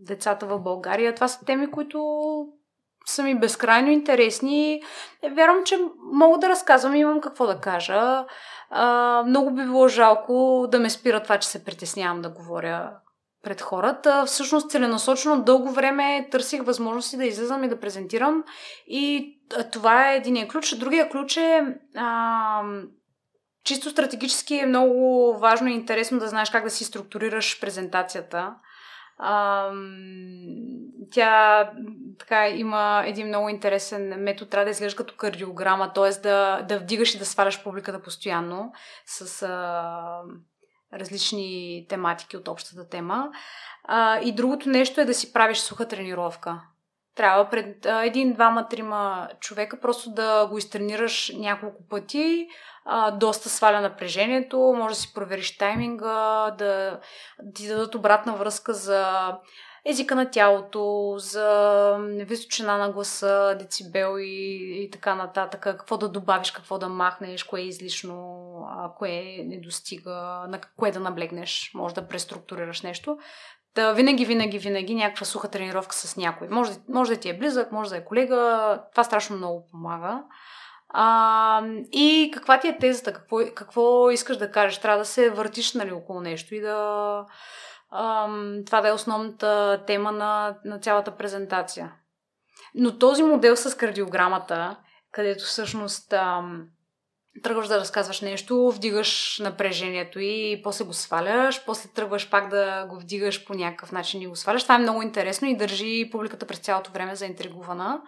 децата в България. Това са теми, които са ми безкрайно интересни. Вярвам, че мога да разказвам, имам какво да кажа. Много би било жалко да ме спира това, че се притеснявам да говоря пред хората. Всъщност целенасочено дълго време търсих възможности да излизам и да презентирам и това е един ключ. Другия ключ е а, чисто стратегически е много важно и интересно да знаеш как да си структурираш презентацията. Тя така има един много интересен метод, трябва да изглежда като кардиограма, т.е. Да, да вдигаш и да сваляш публиката постоянно с а, различни тематики от общата тема. А, и другото нещо е да си правиш суха тренировка. Трябва пред а, един, двама, трима човека просто да го изтренираш няколко пъти, а, доста сваля напрежението, може да си провериш тайминга, да ти дадат обратна връзка за езика на тялото, за височина на гласа, децибел и, и така нататък, какво да добавиш, какво да махнеш, кое е излишно, а, кое не достига, на кое да наблегнеш, може да преструктурираш нещо. Да, винаги, винаги, винаги някаква суха тренировка с някой. Може, може да ти е близък, може да е колега, това страшно много помага. А, и каква ти е тезата? Какво, какво искаш да кажеш? Трябва да се въртиш нали, около нещо и да, ам, това да е основната тема на, на цялата презентация. Но този модел с кардиограмата, където всъщност ам, тръгваш да разказваш нещо, вдигаш напрежението и после го сваляш, после тръгваш пак да го вдигаш по някакъв начин и го сваляш. Това е много интересно и държи публиката през цялото време заинтригувана.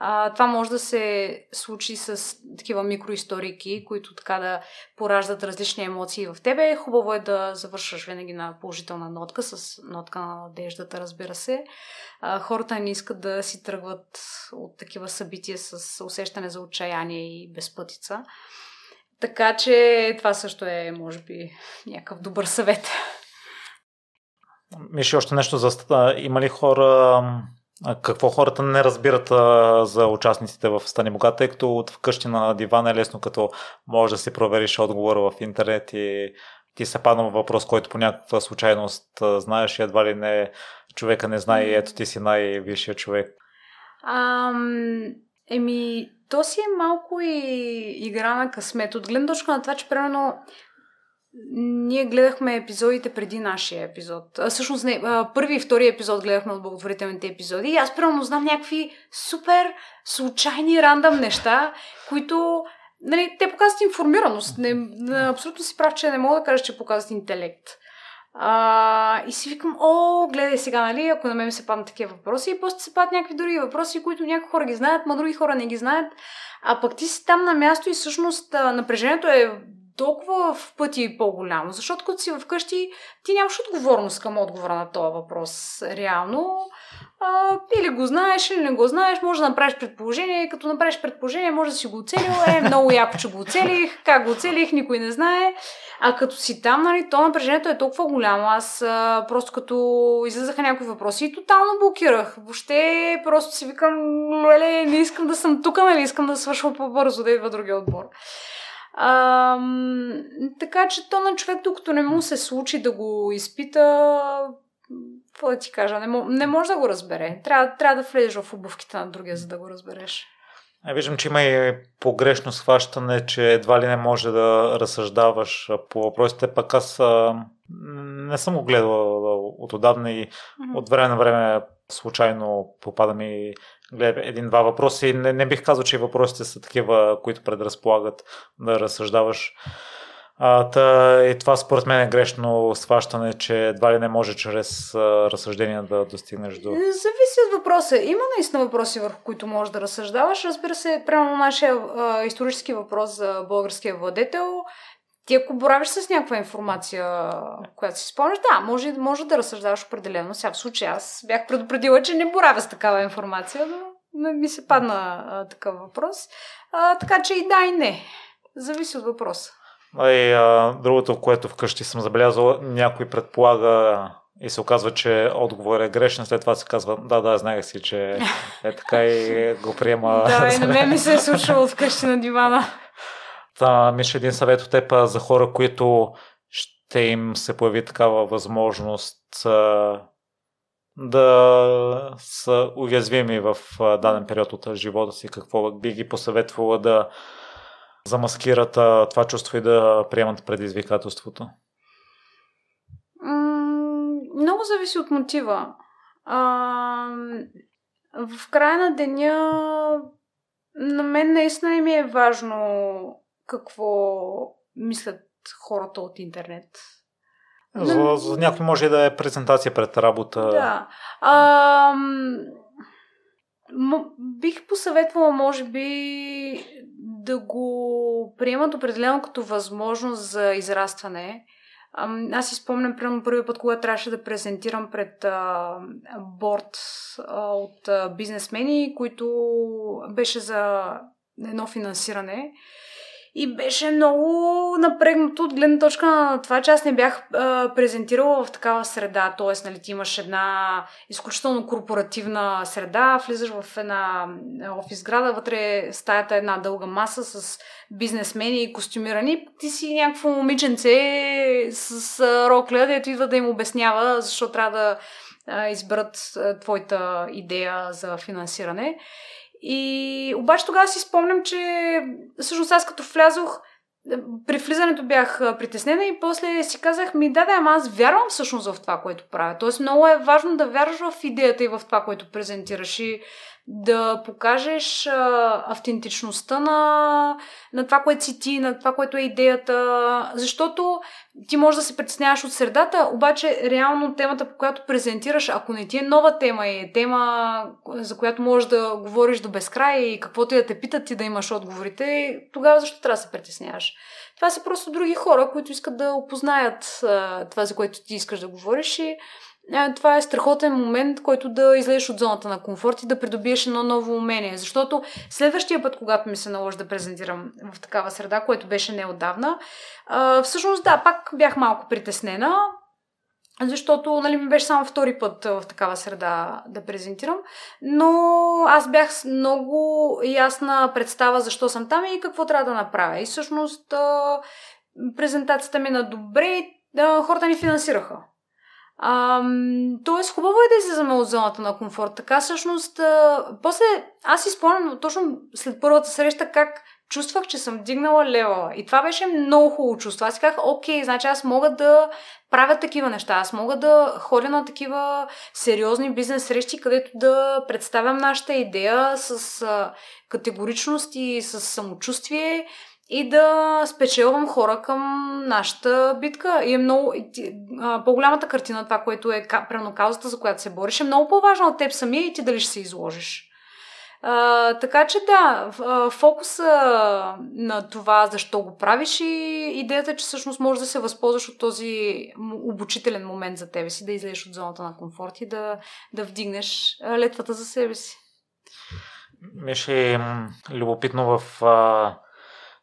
А, това може да се случи с такива микроисторики, които така да пораждат различни емоции в тебе. Хубаво е да завършваш винаги на положителна нотка, с нотка на надеждата, разбира се. А, хората не искат да си тръгват от такива събития с усещане за отчаяние и безпътица. Така че това също е, може би, някакъв добър съвет. Миши, още нещо за Има ли хора, какво хората не разбират а, за участниците в Стани Богат, тъй като от вкъщи на дивана е лесно, като може да си провериш отговора в интернет и ти се падна въпрос, който по някаква случайност а, знаеш и едва ли не човека не знае и ето ти си най-висшия човек. Ам, еми, то си е малко и игра на късмет. От гледна точка на това, че примерно ние гледахме епизодите преди нашия епизод. А, всъщност не, а, първи и втори епизод гледахме от благотворителните епизоди и аз примерно знам някакви супер случайни рандъм неща, които нали, те показват информираност. Не, абсолютно си прав, че не мога да кажа, че показват интелект. А, и си викам, о, гледай сега, нали, ако на мен се паднат такива въпроси, и после се падат някакви други въпроси, които някои хора ги знаят, ма други хора не ги знаят. А пък ти си там на място и всъщност напрежението е толкова в пъти по-голямо, защото като си вкъщи, ти нямаш отговорност към отговора на този въпрос. Реално, а, или го знаеш, или не го знаеш, може да направиш предположение. Като направиш предположение, може да си го оцелил. Е, много яко, че го оцелих. Как го оцелих, никой не знае. А като си там, нали, то напрежението е толкова голямо. Аз а, просто като излизаха някои въпроси и тотално блокирах. Въобще просто си викам, леле, не искам да съм тук, нали, искам да свършва по-бързо, да идва другия отбор. А, така че то на човек, докато не му се случи да го изпита, какво да ти кажа, не, не може да го разбере. Трябва, трябва да влезеш в обувките на другия, за да го разбереш. А виждам, че има и погрешно схващане, че едва ли не може да разсъждаваш по въпросите, пък аз а, не съм го гледал от отдавна и mm-hmm. от време на време случайно попадам и гледам един-два въпроса и не, не бих казал, че въпросите са такива, които предразполагат да разсъждаваш. А, та, и това според мен е грешно схващане, че едва ли не може чрез а, разсъждения да достигнеш до... Зависи от въпроса. Има наистина въпроси, върху които можеш да разсъждаваш. Разбира се, прямо нашия а, исторически въпрос за българския владетел ти ако боравиш с някаква информация, която си спомняш, да, може, може да разсъждаваш определено. Сега в случай аз бях предупредила, че не боравя с такава информация, но ми се падна а, такъв въпрос. А, така че и да, и не. Зависи от въпроса. И, а, другото, което вкъщи съм забелязал, някой предполага и се оказва, че отговор е грешен, след това се казва, да, да, знаех си, че е така и го приема. <laughs> да, и на мен ми се е слушало вкъщи на дивана. Та, Миша, един съвет от теб за хора, които ще им се появи такава възможност а, да са уязвими в даден период от живота си, какво би ги посъветвала да замаскират това чувство и да приемат предизвикателството? много зависи от мотива. А, в края на деня на мен наистина ми е важно какво мислят хората от интернет. За, за някой може да е презентация пред работа. Да. А, м- бих посъветвала, може би, да го приемат определено като възможност за израстване. Аз си спомням, примерно, първи път, когато трябваше да презентирам пред а, борт а, от а, бизнесмени, които беше за едно финансиране. И беше много напрегнато от гледна точка на това, че аз не бях а, презентирала в такава среда. Тоест, нали, ти имаш една изключително корпоративна среда, влизаш в една офис града, вътре стаята е една дълга маса с бизнесмени и костюмирани. Ти си някакво момиченце с рокля, дето идва да им обяснява защо трябва да изберат твоята идея за финансиране. И обаче тогава си спомням, че всъщност аз като влязох, при влизането бях притеснена и после си казах, ми да, да, ама аз вярвам всъщност в това, което правя. Тоест много е важно да вярваш в идеята и в това, което презентираш. И да покажеш а, автентичността на, на това, което си ти, на това, което е идеята, защото ти можеш да се притесняваш от средата, обаче реално темата, по която презентираш, ако не ти е нова тема и е тема, за която можеш да говориш до безкрай и каквото и да те питат ти да имаш отговорите, тогава защо трябва да се притесняваш? Това са просто други хора, които искат да опознаят а, това, за което ти искаш да говориш и това е страхотен момент, който да излезеш от зоната на комфорт и да придобиеш едно ново умение. Защото следващия път, когато ми се наложи да презентирам в такава среда, което беше неодавна, всъщност да, пак бях малко притеснена, защото нали, ми беше само втори път в такава среда да презентирам. Но аз бях с много ясна представа защо съм там и какво трябва да направя. И всъщност презентацията ми на добре, хората ни финансираха. Ам, тоест, хубаво е да излизаме от зоната на комфорт. Така всъщност, а, после аз си спомням точно след първата среща как чувствах, че съм дигнала лева. И това беше много хубаво чувство. Аз си казах, окей, значи аз мога да правя такива неща. Аз мога да ходя на такива сериозни бизнес срещи, където да представям нашата идея с а, категоричност и с самочувствие и да спечелвам хора към нашата битка. И е много... по-голямата картина, това, което е прено каузата, за която се бориш, е много по-важна от теб самия и ти дали ще се изложиш. А, така че да, фокуса на това защо го правиш и идеята, че всъщност можеш да се възползваш от този обучителен момент за тебе си, да излезеш от зоната на комфорт и да, да вдигнеш летвата за себе си. Беше любопитно в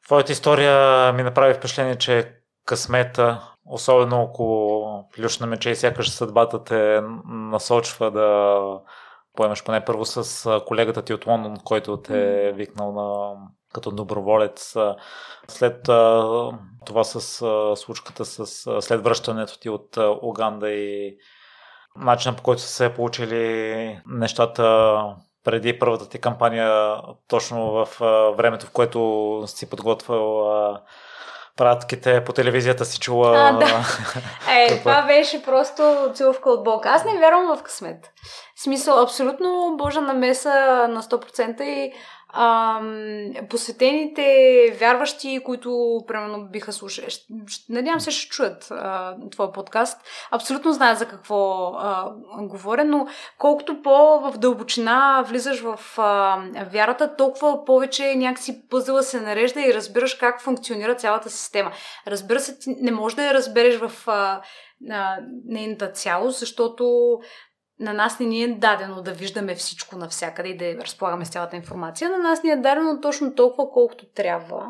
Твоята история ми направи впечатление, че късмета, особено около плюшна мече и сякаш съдбата те насочва да поемеш поне първо с колегата ти от Лондон, който те е викнал на като доброволец. След това с случката, с, след връщането ти от Уганда и начинът по който са се получили нещата преди първата ти кампания, точно в времето, в което си подготвил пратките по телевизията си чула. А, да. <laughs> Е, това беше просто целувка от Бог. Аз не вярвам в късмет. В смисъл, абсолютно Божа намеса на 100% и ам, посветените вярващи, които примерно биха слушали, надявам се ще чуят а, твоя подкаст, абсолютно знаят за какво а, говоря, но колкото по-в дълбочина влизаш в а, вярата, толкова повече някакси пъзела се нарежда и разбираш как функционира цялата система. Разбира се, ти не можеш да я разбереш в а, а, нейната цялост, защото на нас не ни е дадено да виждаме всичко навсякъде и да разполагаме с цялата информация. На нас ни е дадено точно толкова, колкото трябва.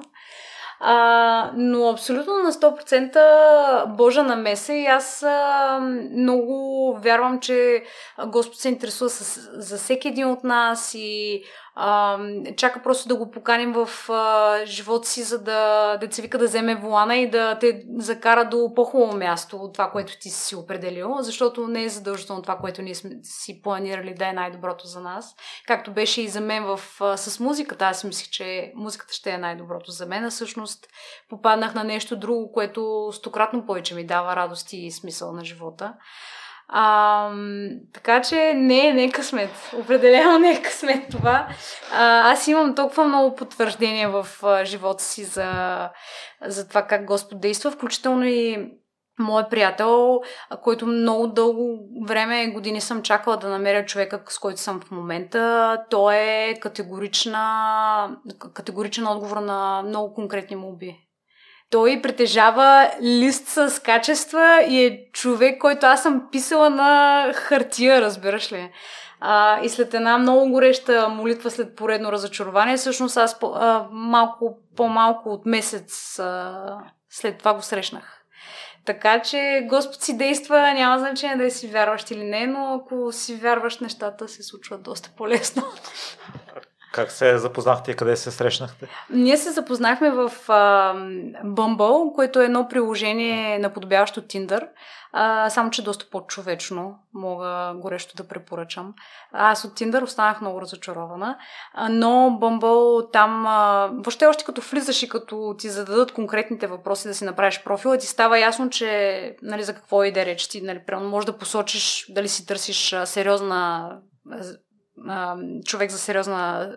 А, но абсолютно на 100% Божа намеса и аз а, много вярвам, че Господ се интересува с, за всеки един от нас и а, чака просто да го поканим в а, живота си, за да деца вика да вземе волана и да те закара до по-хубаво място от това, което ти си определил, защото не е задължително това, което ние сме си планирали да е най-доброто за нас. Както беше и за мен в, а, с музиката, аз мислих, че музиката ще е най-доброто за мен, а всъщност попаднах на нещо друго, което стократно повече ми дава радост и смисъл на живота. А, така че не, не е късмет. Определено не е късмет това. А, аз имам толкова много потвърждения в а, живота си за, за това как Господ действа, включително и Моят приятел, който много дълго време, години съм чакала да намеря човека, с който съм в момента, той е категорична, категоричен отговор на много конкретни молби. Той притежава лист с качества и е човек, който аз съм писала на хартия, разбираш ли. А, и след една много гореща молитва след поредно разочарование, всъщност аз по, а, малко по-малко от месец а, след това го срещнах. Така че Господ си действа, няма значение дали си вярваш или не, но ако си вярваш, нещата се случват доста по-лесно. <laughs> Как се запознахте и къде се срещнахте? Ние се запознахме в uh, Bumble, което е едно приложение наподобяващо Tinder, uh, само че доста по-човечно, мога горещо да препоръчам. Аз от Tinder останах много разочарована, uh, но Bumble там, uh, въобще още като влизаш и като ти зададат конкретните въпроси да си направиш профила, ти става ясно, че нали, за какво иде реч ти, нали, може да посочиш дали си търсиш сериозна човек за сериозна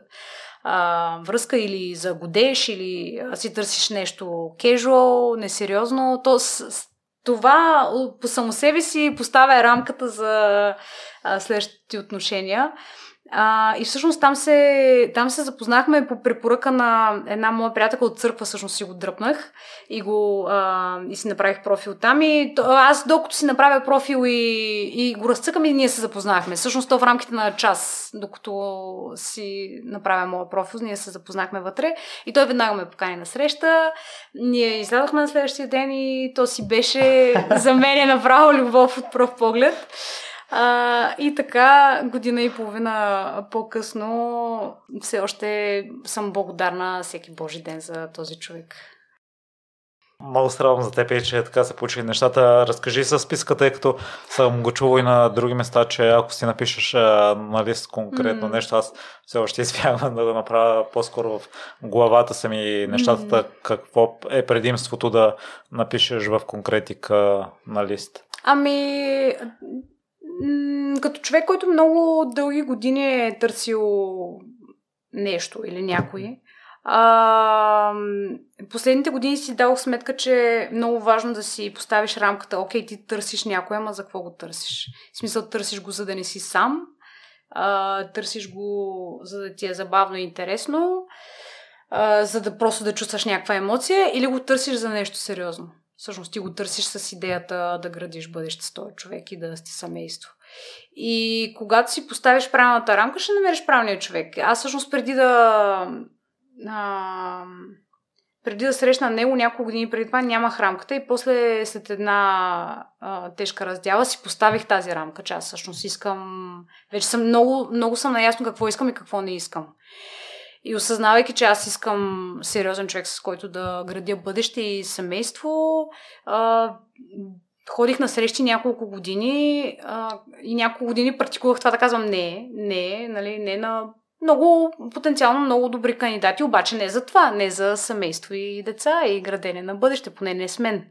а, връзка или за годеш, или а, си търсиш нещо кежуал, несериозно, то с, с, това по само себе си поставя рамката за а, следващите отношения. А, и всъщност там се, там се запознахме по препоръка на една моя приятелка от църква, всъщност си го дръпнах и, го, а, и си направих профил там. И аз докато си направя профил и, и го разцъкам и ние се запознахме. Всъщност то в рамките на час, докато си направя моя профил, ние се запознахме вътре и той веднага ме покани на среща. Ние излязохме на следващия ден и то си беше <laughs> за мен направо любов от пръв поглед. А, и така, година и половина по-късно, все още съм благодарна всеки Божи ден за този човек. Много страдам за теб, че така се получили нещата. Разкажи с списка, тъй като съм го чувал и на други места, че ако си напишеш на лист конкретно mm. нещо, аз все още избягвам да го направя по-скоро в главата са ми нещата, mm. какво е предимството да напишеш в конкретика на лист. Ами, като човек, който много дълги години е търсил нещо или някой, а, последните години си дадох сметка, че е много важно да си поставиш рамката. Окей, ти търсиш някой, ама за какво го търсиш? В смисъл, търсиш го, за да не си сам, а, търсиш го, за да ти е забавно и интересно, а, за да просто да чувстваш някаква емоция, или го търсиш за нещо сериозно. Всъщност ти го търсиш с идеята да градиш бъдеще с този човек и да сте семейство. И когато си поставиш правилната рамка, ще намериш правилния човек. Аз всъщност преди да а, преди да срещна него няколко години преди това нямах рамката и после след една а, тежка раздяла си поставих тази рамка, че аз всъщност искам, вече съм много, много съм наясно какво искам и какво не искам. И осъзнавайки, че аз искам сериозен човек, с който да градя бъдеще и семейство, а, ходих на срещи няколко години а, и няколко години практикувах това да казвам не, не, нали, не на много, потенциално много добри кандидати, обаче не за това, не за семейство и деца и градене на бъдеще, поне не с мен.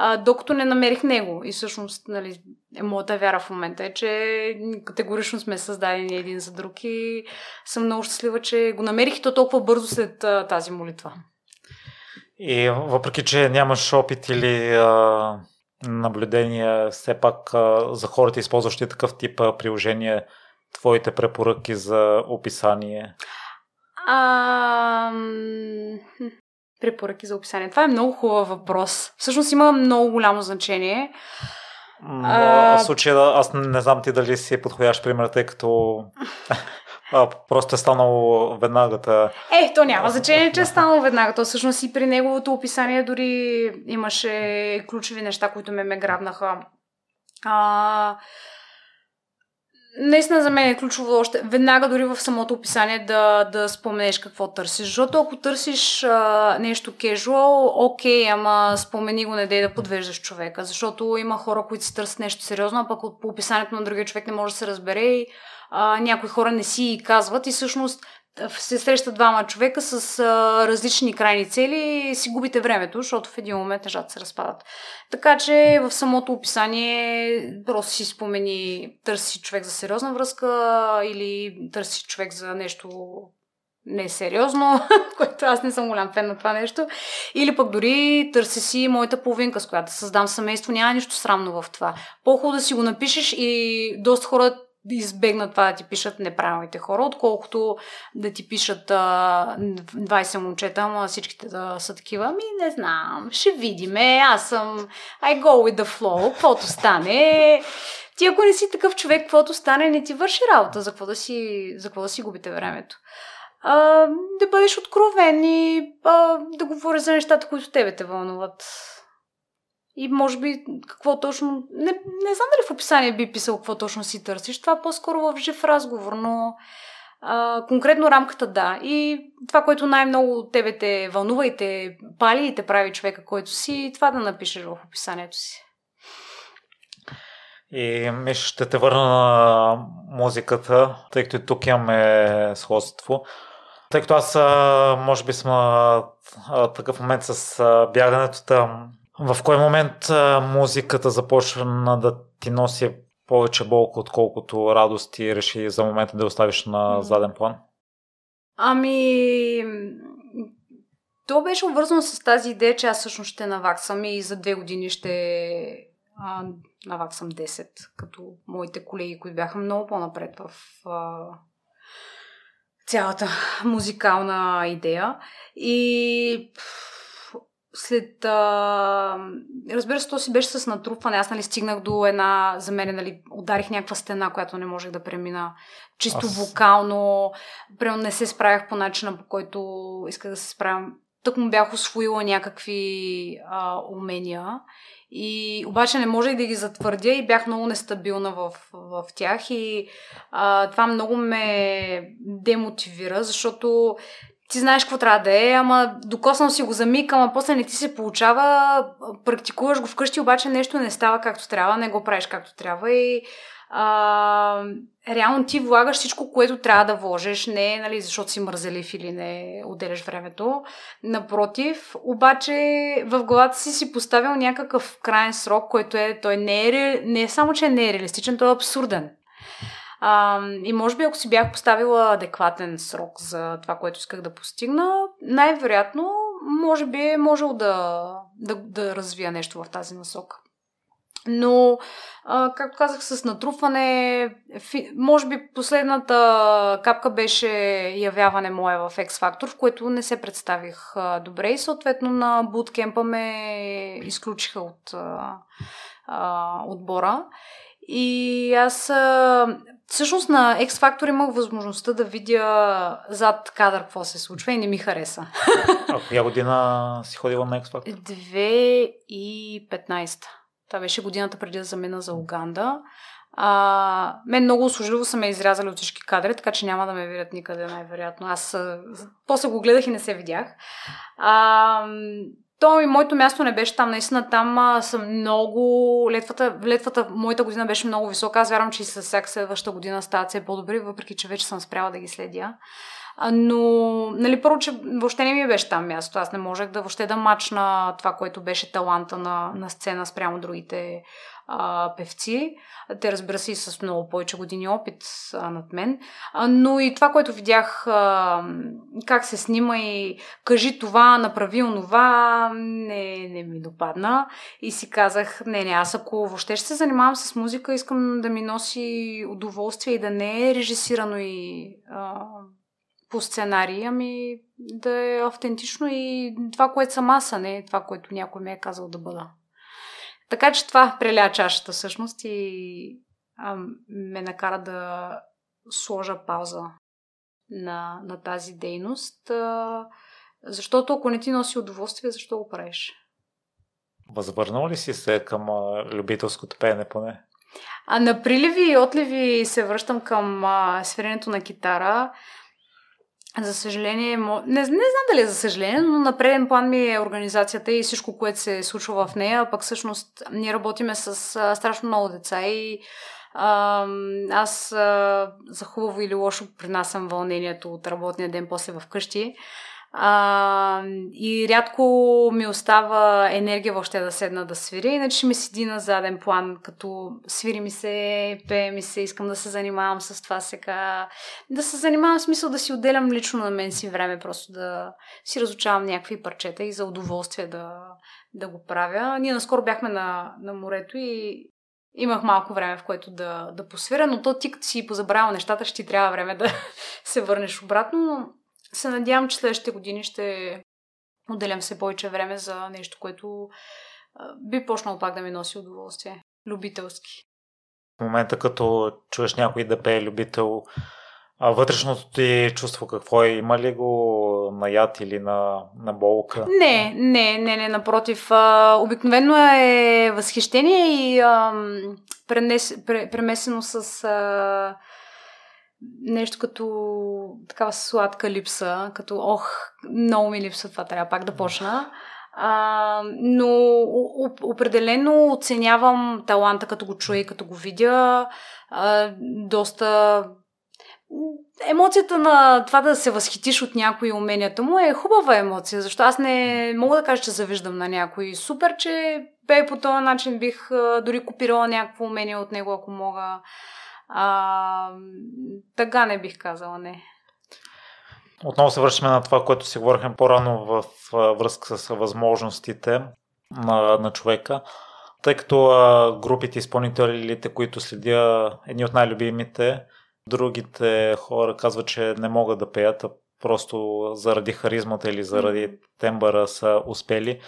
А, докато не намерих него. И всъщност, нали, е моята вяра в момента е, че категорично сме създадени един за друг и съм много щастлива, че го намерих и то толкова бързо след а, тази молитва. И въпреки, че нямаш опит или а, наблюдения, все пак а, за хората, използващи такъв тип а, приложение, твоите препоръки за описание? А, препоръки за описание. Това е много хубав въпрос. Всъщност има много голямо значение. Но, а... В случая аз не знам ти дали си подходящ пример, тъй като <laughs> а, просто е станало веднага. Е, то няма значение, че е станало веднага. То всъщност и при неговото описание дори имаше ключови неща, които ме ме грабнаха. А, наистина за мен е ключово още веднага дори в самото описание да, да споменеш какво търсиш. Защото ако търсиш а, нещо кежуал, окей, ама спомени го, не дей да подвеждаш човека. Защото има хора, които си търсят нещо сериозно, а пък по описанието на другия човек не може да се разбере и а, някои хора не си казват и всъщност се срещат двама човека с а, различни крайни цели и си губите времето, защото в един момент нещата се разпадат. Така че в самото описание просто си спомени търси човек за сериозна връзка или търси човек за нещо несериозно, <laughs> което аз не съм голям фен на това нещо. Или пък дори търси си моята половинка, с която създам семейство. Няма нищо срамно в това. По-хубаво да си го напишеш и доста хора избегнат това да ти пишат неправилните хора, отколкото да ти пишат а, 20 момчета, ама всичките да са такива. Ми не знам, ще видиме, аз съм I go with the flow, каквото стане. Ти ако не си такъв човек, каквото стане, не ти върши работа, за какво да си, за какво да си губите времето. А, да бъдеш откровен и а, да говориш за нещата, които тебе те вълнуват. И може би какво точно... Не, не знам дали в описание би писал какво точно си търсиш. Това по-скоро в жив разговор, но а, конкретно рамката да. И това, което най-много тебе те вълнува и те пали и те прави човека, който си, това да напишеш в описанието си. И Миш, ще те върна на музиката, тъй като и тук имаме сходство. Тъй като аз, може би, съм такъв момент с бягането там. В кой момент а, музиката започна да ти носи повече болка, отколкото радост и реши за момента да оставиш на заден план? Ами, то беше обвързано с тази идея, че аз всъщност ще наваксам и за две години ще а, наваксам 10, като моите колеги, които бяха много по-напред в а, цялата музикална идея. И след... А... Разбира се, то си беше с натрупване. Аз нали, стигнах до една... За мен нали, ударих някаква стена, която не можех да премина. Чисто Аз... вокално. Прямо не се справях по начина, по който исках да се справям. Тък му бях освоила някакви а, умения. И обаче не можех да ги затвърдя и бях много нестабилна в, в тях. И а, това много ме демотивира, защото ти знаеш какво трябва да е, ама докоснал си го за миг, ама после не ти се получава, практикуваш го вкъщи, обаче нещо не става както трябва, не го правиш както трябва и а, реално ти влагаш всичко, което трябва да вложиш, не нали, защото си мързелив или не отделяш времето. Напротив, обаче в главата си си поставил някакъв крайен срок, който е, той не е, не е само, че не е реалистичен, той е абсурден. А, и може би ако си бях поставила адекватен срок за това, което исках да постигна, най-вероятно, може би е можел да, да, да развия нещо в тази насока. Но, както казах, с натрупване, може би последната капка беше явяване мое в X Factor, в което не се представих добре и съответно на буткемпа ме изключиха от отбора. И аз всъщност на X Factor имах възможността да видя зад кадър какво се случва и не ми хареса. А коя година си ходила на X Factor? 2015. Това беше годината преди да замина за Уганда. А, мен много услужливо са ме изрязали от всички кадри, така че няма да ме видят никъде, най-вероятно. Аз после го гледах и не се видях. А, то и моето място не беше там. Наистина там а, съм много... Летвата, летвата, моята година беше много висока. Аз вярвам, че и с всяка следваща година стават все по-добри, въпреки че вече съм спряла да ги следя. А, но, нали, първо, че въобще не ми беше там място. Аз не можех да въобще да мачна това, което беше таланта на, на сцена спрямо другите а, певци. Те, разбира се, и с много повече години опит а, над мен. А, но и това, което видях, а, как се снима и кажи това, направи онова, не, не ми допадна. И си казах, не, не, аз ако въобще ще се занимавам с музика, искам да ми носи удоволствие и да не е режисирано и а, по сценарий, ами да е автентично и това, което съм аз, а не това, което някой ми е казал да бъда. Така че това преля чашата всъщност и а, ме накара да сложа пауза на, на тази дейност. А, защото ако не ти носи удоволствие, защо го правиш? Възвърнал ли си се към а, любителското пеене поне? А на приливи и отливи се връщам към а, свиренето на китара. За съжаление, не, не знам дали е за съжаление, но на преден план ми е организацията и всичко, което се случва в нея. Пък всъщност ние работиме с а, страшно много деца и а, аз а, за хубаво или лошо принасям вълнението от работния ден после вкъщи. А, и рядко ми остава енергия въобще да седна да свиря, иначе ми седи на заден план, като свири ми се, пее ми се, искам да се занимавам с това сега. Да се занимавам в смисъл да си отделям лично на мен си време, просто да си разучавам някакви парчета и за удоволствие да, да го правя. Ние наскоро бяхме на, на морето и имах малко време, в което да, да посвира, но то ти като си позабравя нещата, ще ти трябва време да <laughs> се върнеш обратно, но се надявам, че следващите години ще отделям се повече време за нещо, което би почнало пак да ми носи удоволствие. Любителски. В момента, като чуеш някой да пее любител, а вътрешното ти чувство какво е? Има ли го на яд или на, на болка? Не, не, не, не, напротив. А, обикновено е възхищение и а, пренес, пре, премесено с а, нещо като такава сладка липса, като ох, много ми липсва това, трябва пак да почна. А, но определено оценявам таланта, като го чуя и като го видя. А, доста Емоцията на това да се възхитиш от някои уменията му е хубава емоция, защото аз не мога да кажа, че завиждам на някой. Супер, че бе по този начин бих дори копирала някакво умение от него, ако мога. А, тъга не бих казала, не. Отново се връщаме на това, което си говорихме по-рано в връзка с възможностите на, на човека. Тъй като а, групите изпълнителите, които следя, едни от най-любимите, другите хора казват, че не могат да пеят, а просто заради харизмата или заради тембъра са успели.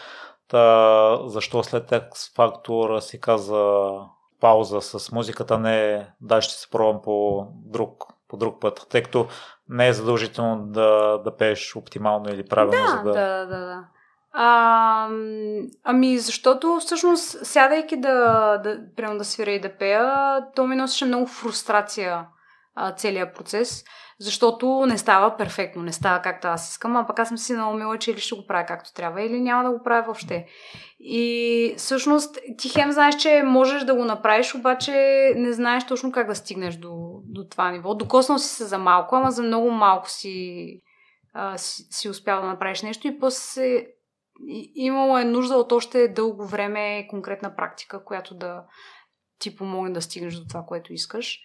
Та, защо след X фактор си каза пауза с музиката, не да ще се пробвам по друг, по друг път, тъй като не е задължително да, да пееш оптимално или правилно. Да, за да... да, да, да. А, ами, защото всъщност, сядайки да, да, прямо да свиря и да пея, то ми носеше много фрустрация а, целият процес, защото не става перфектно, не става както аз искам, а пък аз съм си наумила, че или ще го правя както трябва, или няма да го правя въобще. И всъщност ти хем знаеш, че можеш да го направиш, обаче не знаеш точно как да стигнеш до, до това ниво. Докоснал си се за малко, ама за много малко си, а, си, си успял да направиш нещо и после имало е нужда от още дълго време конкретна практика, която да ти помогне да стигнеш до това, което искаш.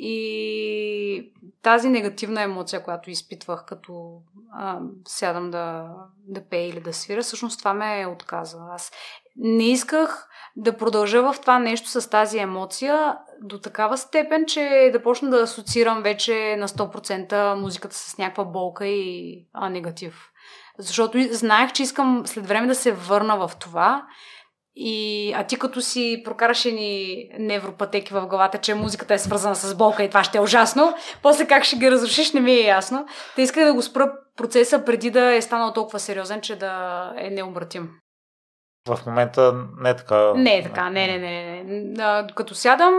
И тази негативна емоция, която изпитвах като а, сядам да, да пея или да свира, всъщност това ме е отказа. Аз не исках да продължа в това нещо с тази емоция до такава степен, че да почна да асоциирам вече на 100% музиката с някаква болка и а, негатив. Защото знаех, че искам след време да се върна в това и, а ти като си прокараш ни невропатеки в главата, че музиката е свързана с болка и това ще е ужасно, после как ще ги разрушиш не ми е ясно. Те исках да го спра процеса преди да е станал толкова сериозен, че да е необратим. В момента не е така. Не е така, не, не, не. не. Като сядам,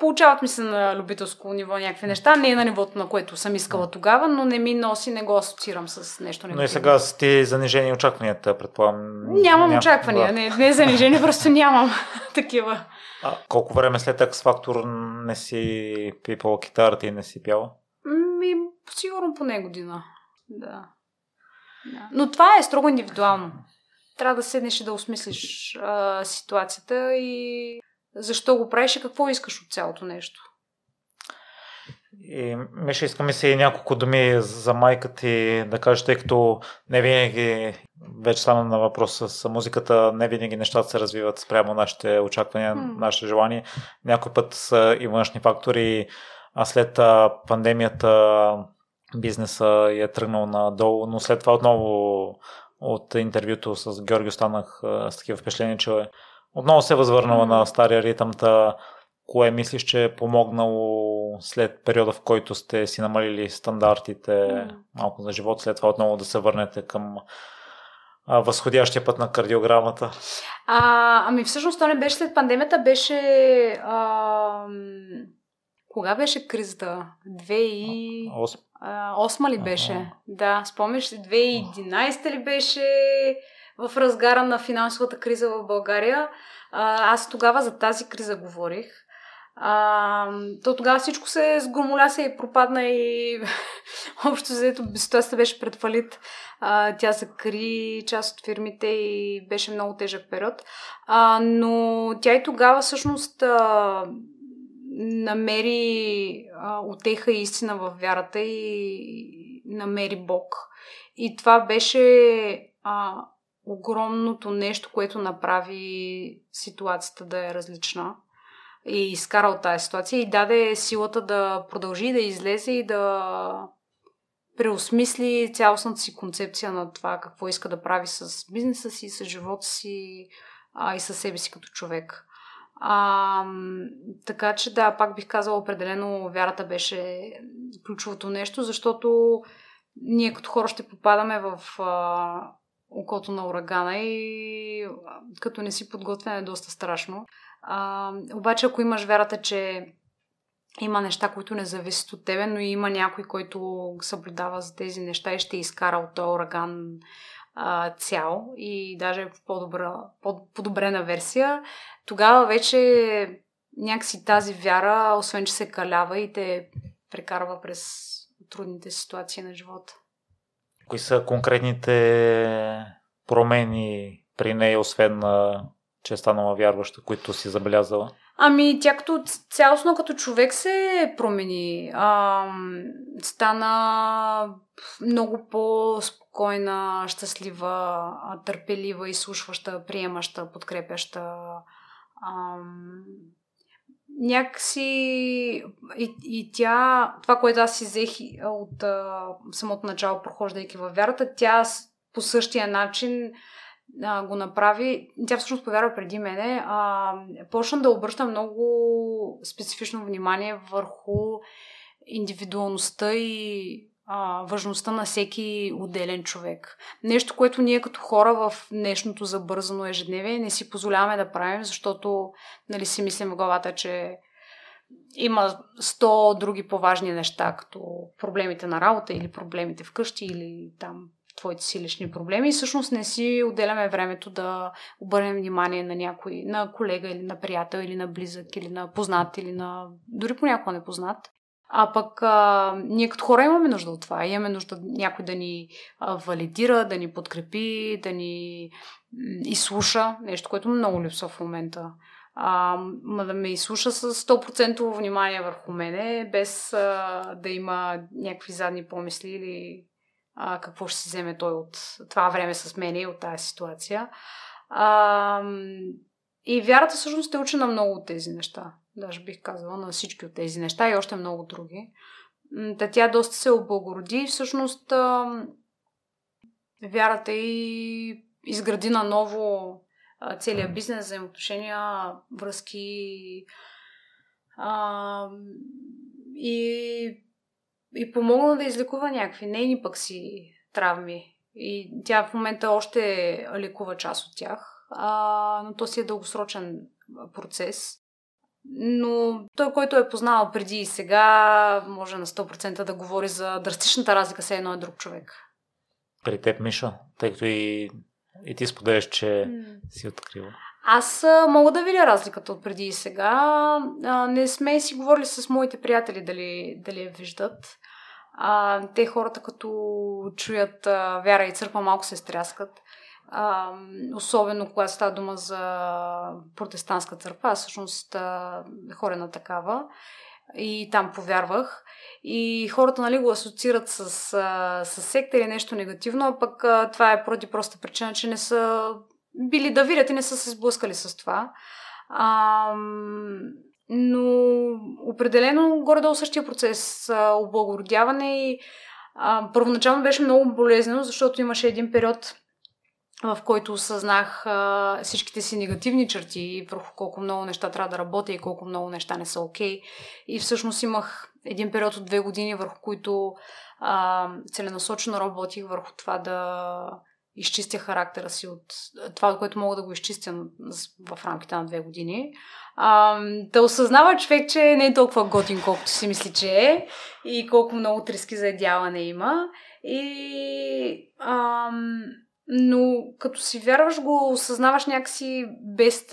получават ми се на любителско ниво някакви неща. Не е на нивото, на което съм искала тогава, но не ми носи, не го асоциирам с нещо негативно. Но и сега с ти занижени очакванията, предполагам. Нямам ням... очаквания, да. не, не е занижени, <laughs> просто нямам <laughs> такива. А колко време след X Factor не си пипала китарата и не си пяла? Ми, сигурно поне година. Да. да. Но това е строго индивидуално. Трябва да седнеш и да осмислиш а, ситуацията и защо го правиш и какво искаш от цялото нещо. И Миша, искаме се и няколко думи за майка ти да кажеш, тъй като не винаги, вече стана на въпрос с музиката, не винаги нещата се развиват спрямо нашите очаквания, mm. нашите желания. Някой път са и външни фактори, а след пандемията бизнеса е тръгнал надолу, но след това отново от интервюто с Георги останах с такива впечатления, че отново се възвърнала mm. на стария ритъм. Та, кое мислиш, че е помогнало след периода, в който сте си намалили стандартите малко за живот, след това отново да се върнете към а, възходящия път на кардиограмата? А, ами всъщност то не беше след пандемията, беше... А, кога беше кризата? 2008 Осма ли беше? Ага. Да, спомняш ли? 2011 ли беше в разгара на финансовата криза в България? Аз тогава за тази криза говорих. А, то тогава всичко се сгромоляса и пропадна и <laughs> общо взето ситуацията беше пред фалит. А, тя закри част от фирмите и беше много тежък период. А, но тя и тогава всъщност а, намери а, отеха и истина в вярата и намери Бог. И това беше а, огромното нещо, което направи ситуацията да е различна и изкара от тази ситуация и даде силата да продължи да излезе и да преосмисли цялостната си концепция на това какво иска да прави с бизнеса си, с живота си а, и със себе си като човек. А, така че да, пак бих казала определено вярата беше ключовото нещо, защото ние като хора ще попадаме в а, окото на урагана и като не си подготвен е доста страшно. А, обаче ако имаш вярата, че има неща, които не зависят от тебе, но и има някой, който съблюдава за тези неща и ще изкара от този ураган а, цял и даже в по-добра, по-подобрена версия, тогава вече някакси тази вяра, освен че се калява и те прекарва през трудните ситуации на живота. Кои са конкретните промени при нея, освен на че е станала вярваща, които си забелязала? Ами, тя като цялостно като човек се промени. А, стана много по-спокойна, щастлива, търпелива, изслушваща, приемаща, подкрепяща. А, някакси и, и тя, това, което аз си взех от а, самото начало, прохождайки във вярата, тя по същия начин а, го направи, тя всъщност повярва преди мене, а, почна да обръща много специфично внимание върху индивидуалността и а, важността на всеки отделен човек. Нещо, което ние като хора в днешното забързано ежедневие не си позволяваме да правим, защото нали, си мислим в главата, че има сто други по-важни неща, като проблемите на работа или проблемите вкъщи или там твоите си лични проблеми и всъщност не си отделяме времето да обърнем внимание на някой, на колега или на приятел или на близък или на познат или на дори понякога непознат. А пък а, ние като хора имаме нужда от това. Имаме нужда някой да ни а, валидира, да ни подкрепи, да ни изслуша. Нещо, което много липсва в момента. А, ма да ме изслуша с 100% внимание върху мене, без а, да има някакви задни помисли или а, какво ще си вземе той от това време с мен и от тази ситуация. А, и вярата всъщност те учи на много от тези неща. Даже бих казала на всички от тези неща и още много други. Та тя доста се облагороди и всъщност вярата и изгради на ново целият бизнес, взаимоотношения, връзки а, и и помогна да излекува някакви нейни пък си травми. И тя в момента още лекува част от тях, а, но то си е дългосрочен процес. Но той, който е познавал преди и сега, може на 100% да говори за драстичната разлика с едно и друг човек. При теб, Миша, тъй като и, и ти споделяш, че mm. си открила. Аз мога да видя разликата от преди и сега. Не сме си говорили с моите приятели дали, дали я виждат. А, те хората, като чуят а, вяра и църква, малко се стряскат. А, особено когато става дума за протестантска църква. Всъщност хора на такава и там повярвах. И хората нали, го асоциират с, с секта или нещо негативно, а пък а, това е поради проста причина, че не са били да видят и не са се сблъскали с това. А, но определено горе-долу същия процес а, облагородяване и а, първоначално беше много болезнено, защото имаше един период в който осъзнах а, всичките си негативни черти, върху колко много неща трябва да работя и колко много неща не са окей. Okay. И всъщност имах един период от две години, върху които а, целенасочено работих върху това да изчистя характера си от това, което мога да го изчистя в рамките на две години. А, да осъзнава човек, че не е толкова готин, колкото си мисли, че е и колко много трески за едяване има. И ам, но като си вярваш го, осъзнаваш някакси без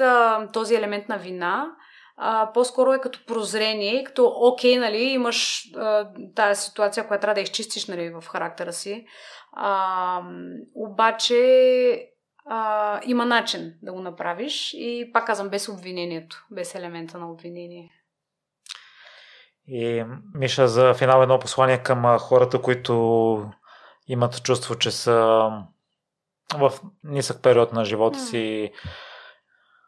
този елемент на вина, а, по-скоро е като прозрение, като окей, нали, имаш а, тази ситуация, която трябва да изчистиш нали, в характера си. А, обаче а, има начин да го направиш и пак казвам без обвинението, без елемента на обвинение. И Миша, за финал едно послание към хората, които имат чувство, че са в нисък период на живота си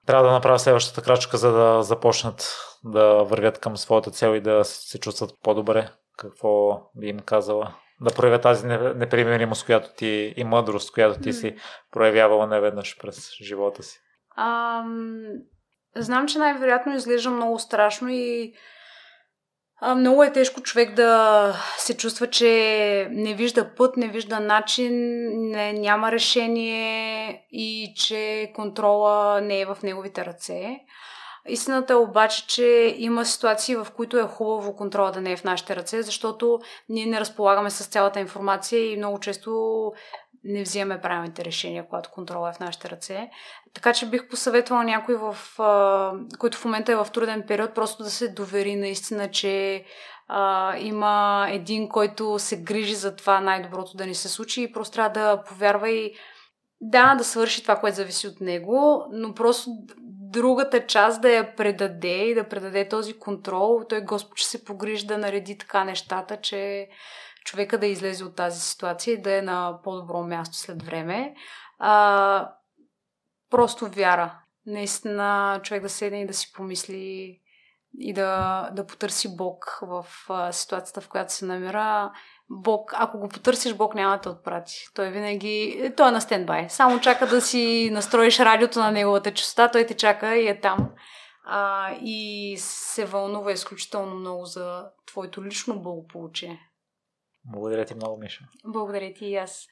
трябва да направят следващата крачка, за да започнат да вървят към своята цел и да се чувстват по-добре. Какво би им казала? Да проявят тази непримиримост, която ти и мъдрост, която ти си проявявала неведнъж през живота си. Ам, знам, че най-вероятно изглежда много страшно и много е тежко човек да се чувства, че не вижда път, не вижда начин, не, няма решение и че контрола не е в неговите ръце. Истината е обаче, че има ситуации, в които е хубаво контрола да не е в нашите ръце, защото ние не разполагаме с цялата информация и много често не взимаме правилните решения, когато контрола е в нашите ръце. Така че бих посъветвала някой, в, който в момента е в труден период, просто да се довери наистина, че а, има един, който се грижи за това най-доброто да ни се случи и просто трябва да повярва и да, да свърши това, което зависи от него, но просто другата част да я предаде и да предаде този контрол. Той Господ ще се погрижи да нареди така нещата, че човека да излезе от тази ситуация и да е на по-добро място след време. А, просто вяра. Наистина човек да седне и да си помисли и да, да потърси Бог в а, ситуацията, в която се намира. Бог, ако го потърсиш, Бог няма да те отпрати. Той винаги, той е на стендбай. Само чака да си настроиш радиото на неговата частота, той те чака и е там. А, и се вълнува изключително много за твоето лично благополучие. Благодаря ти много, Миша. Благодаря ти и аз.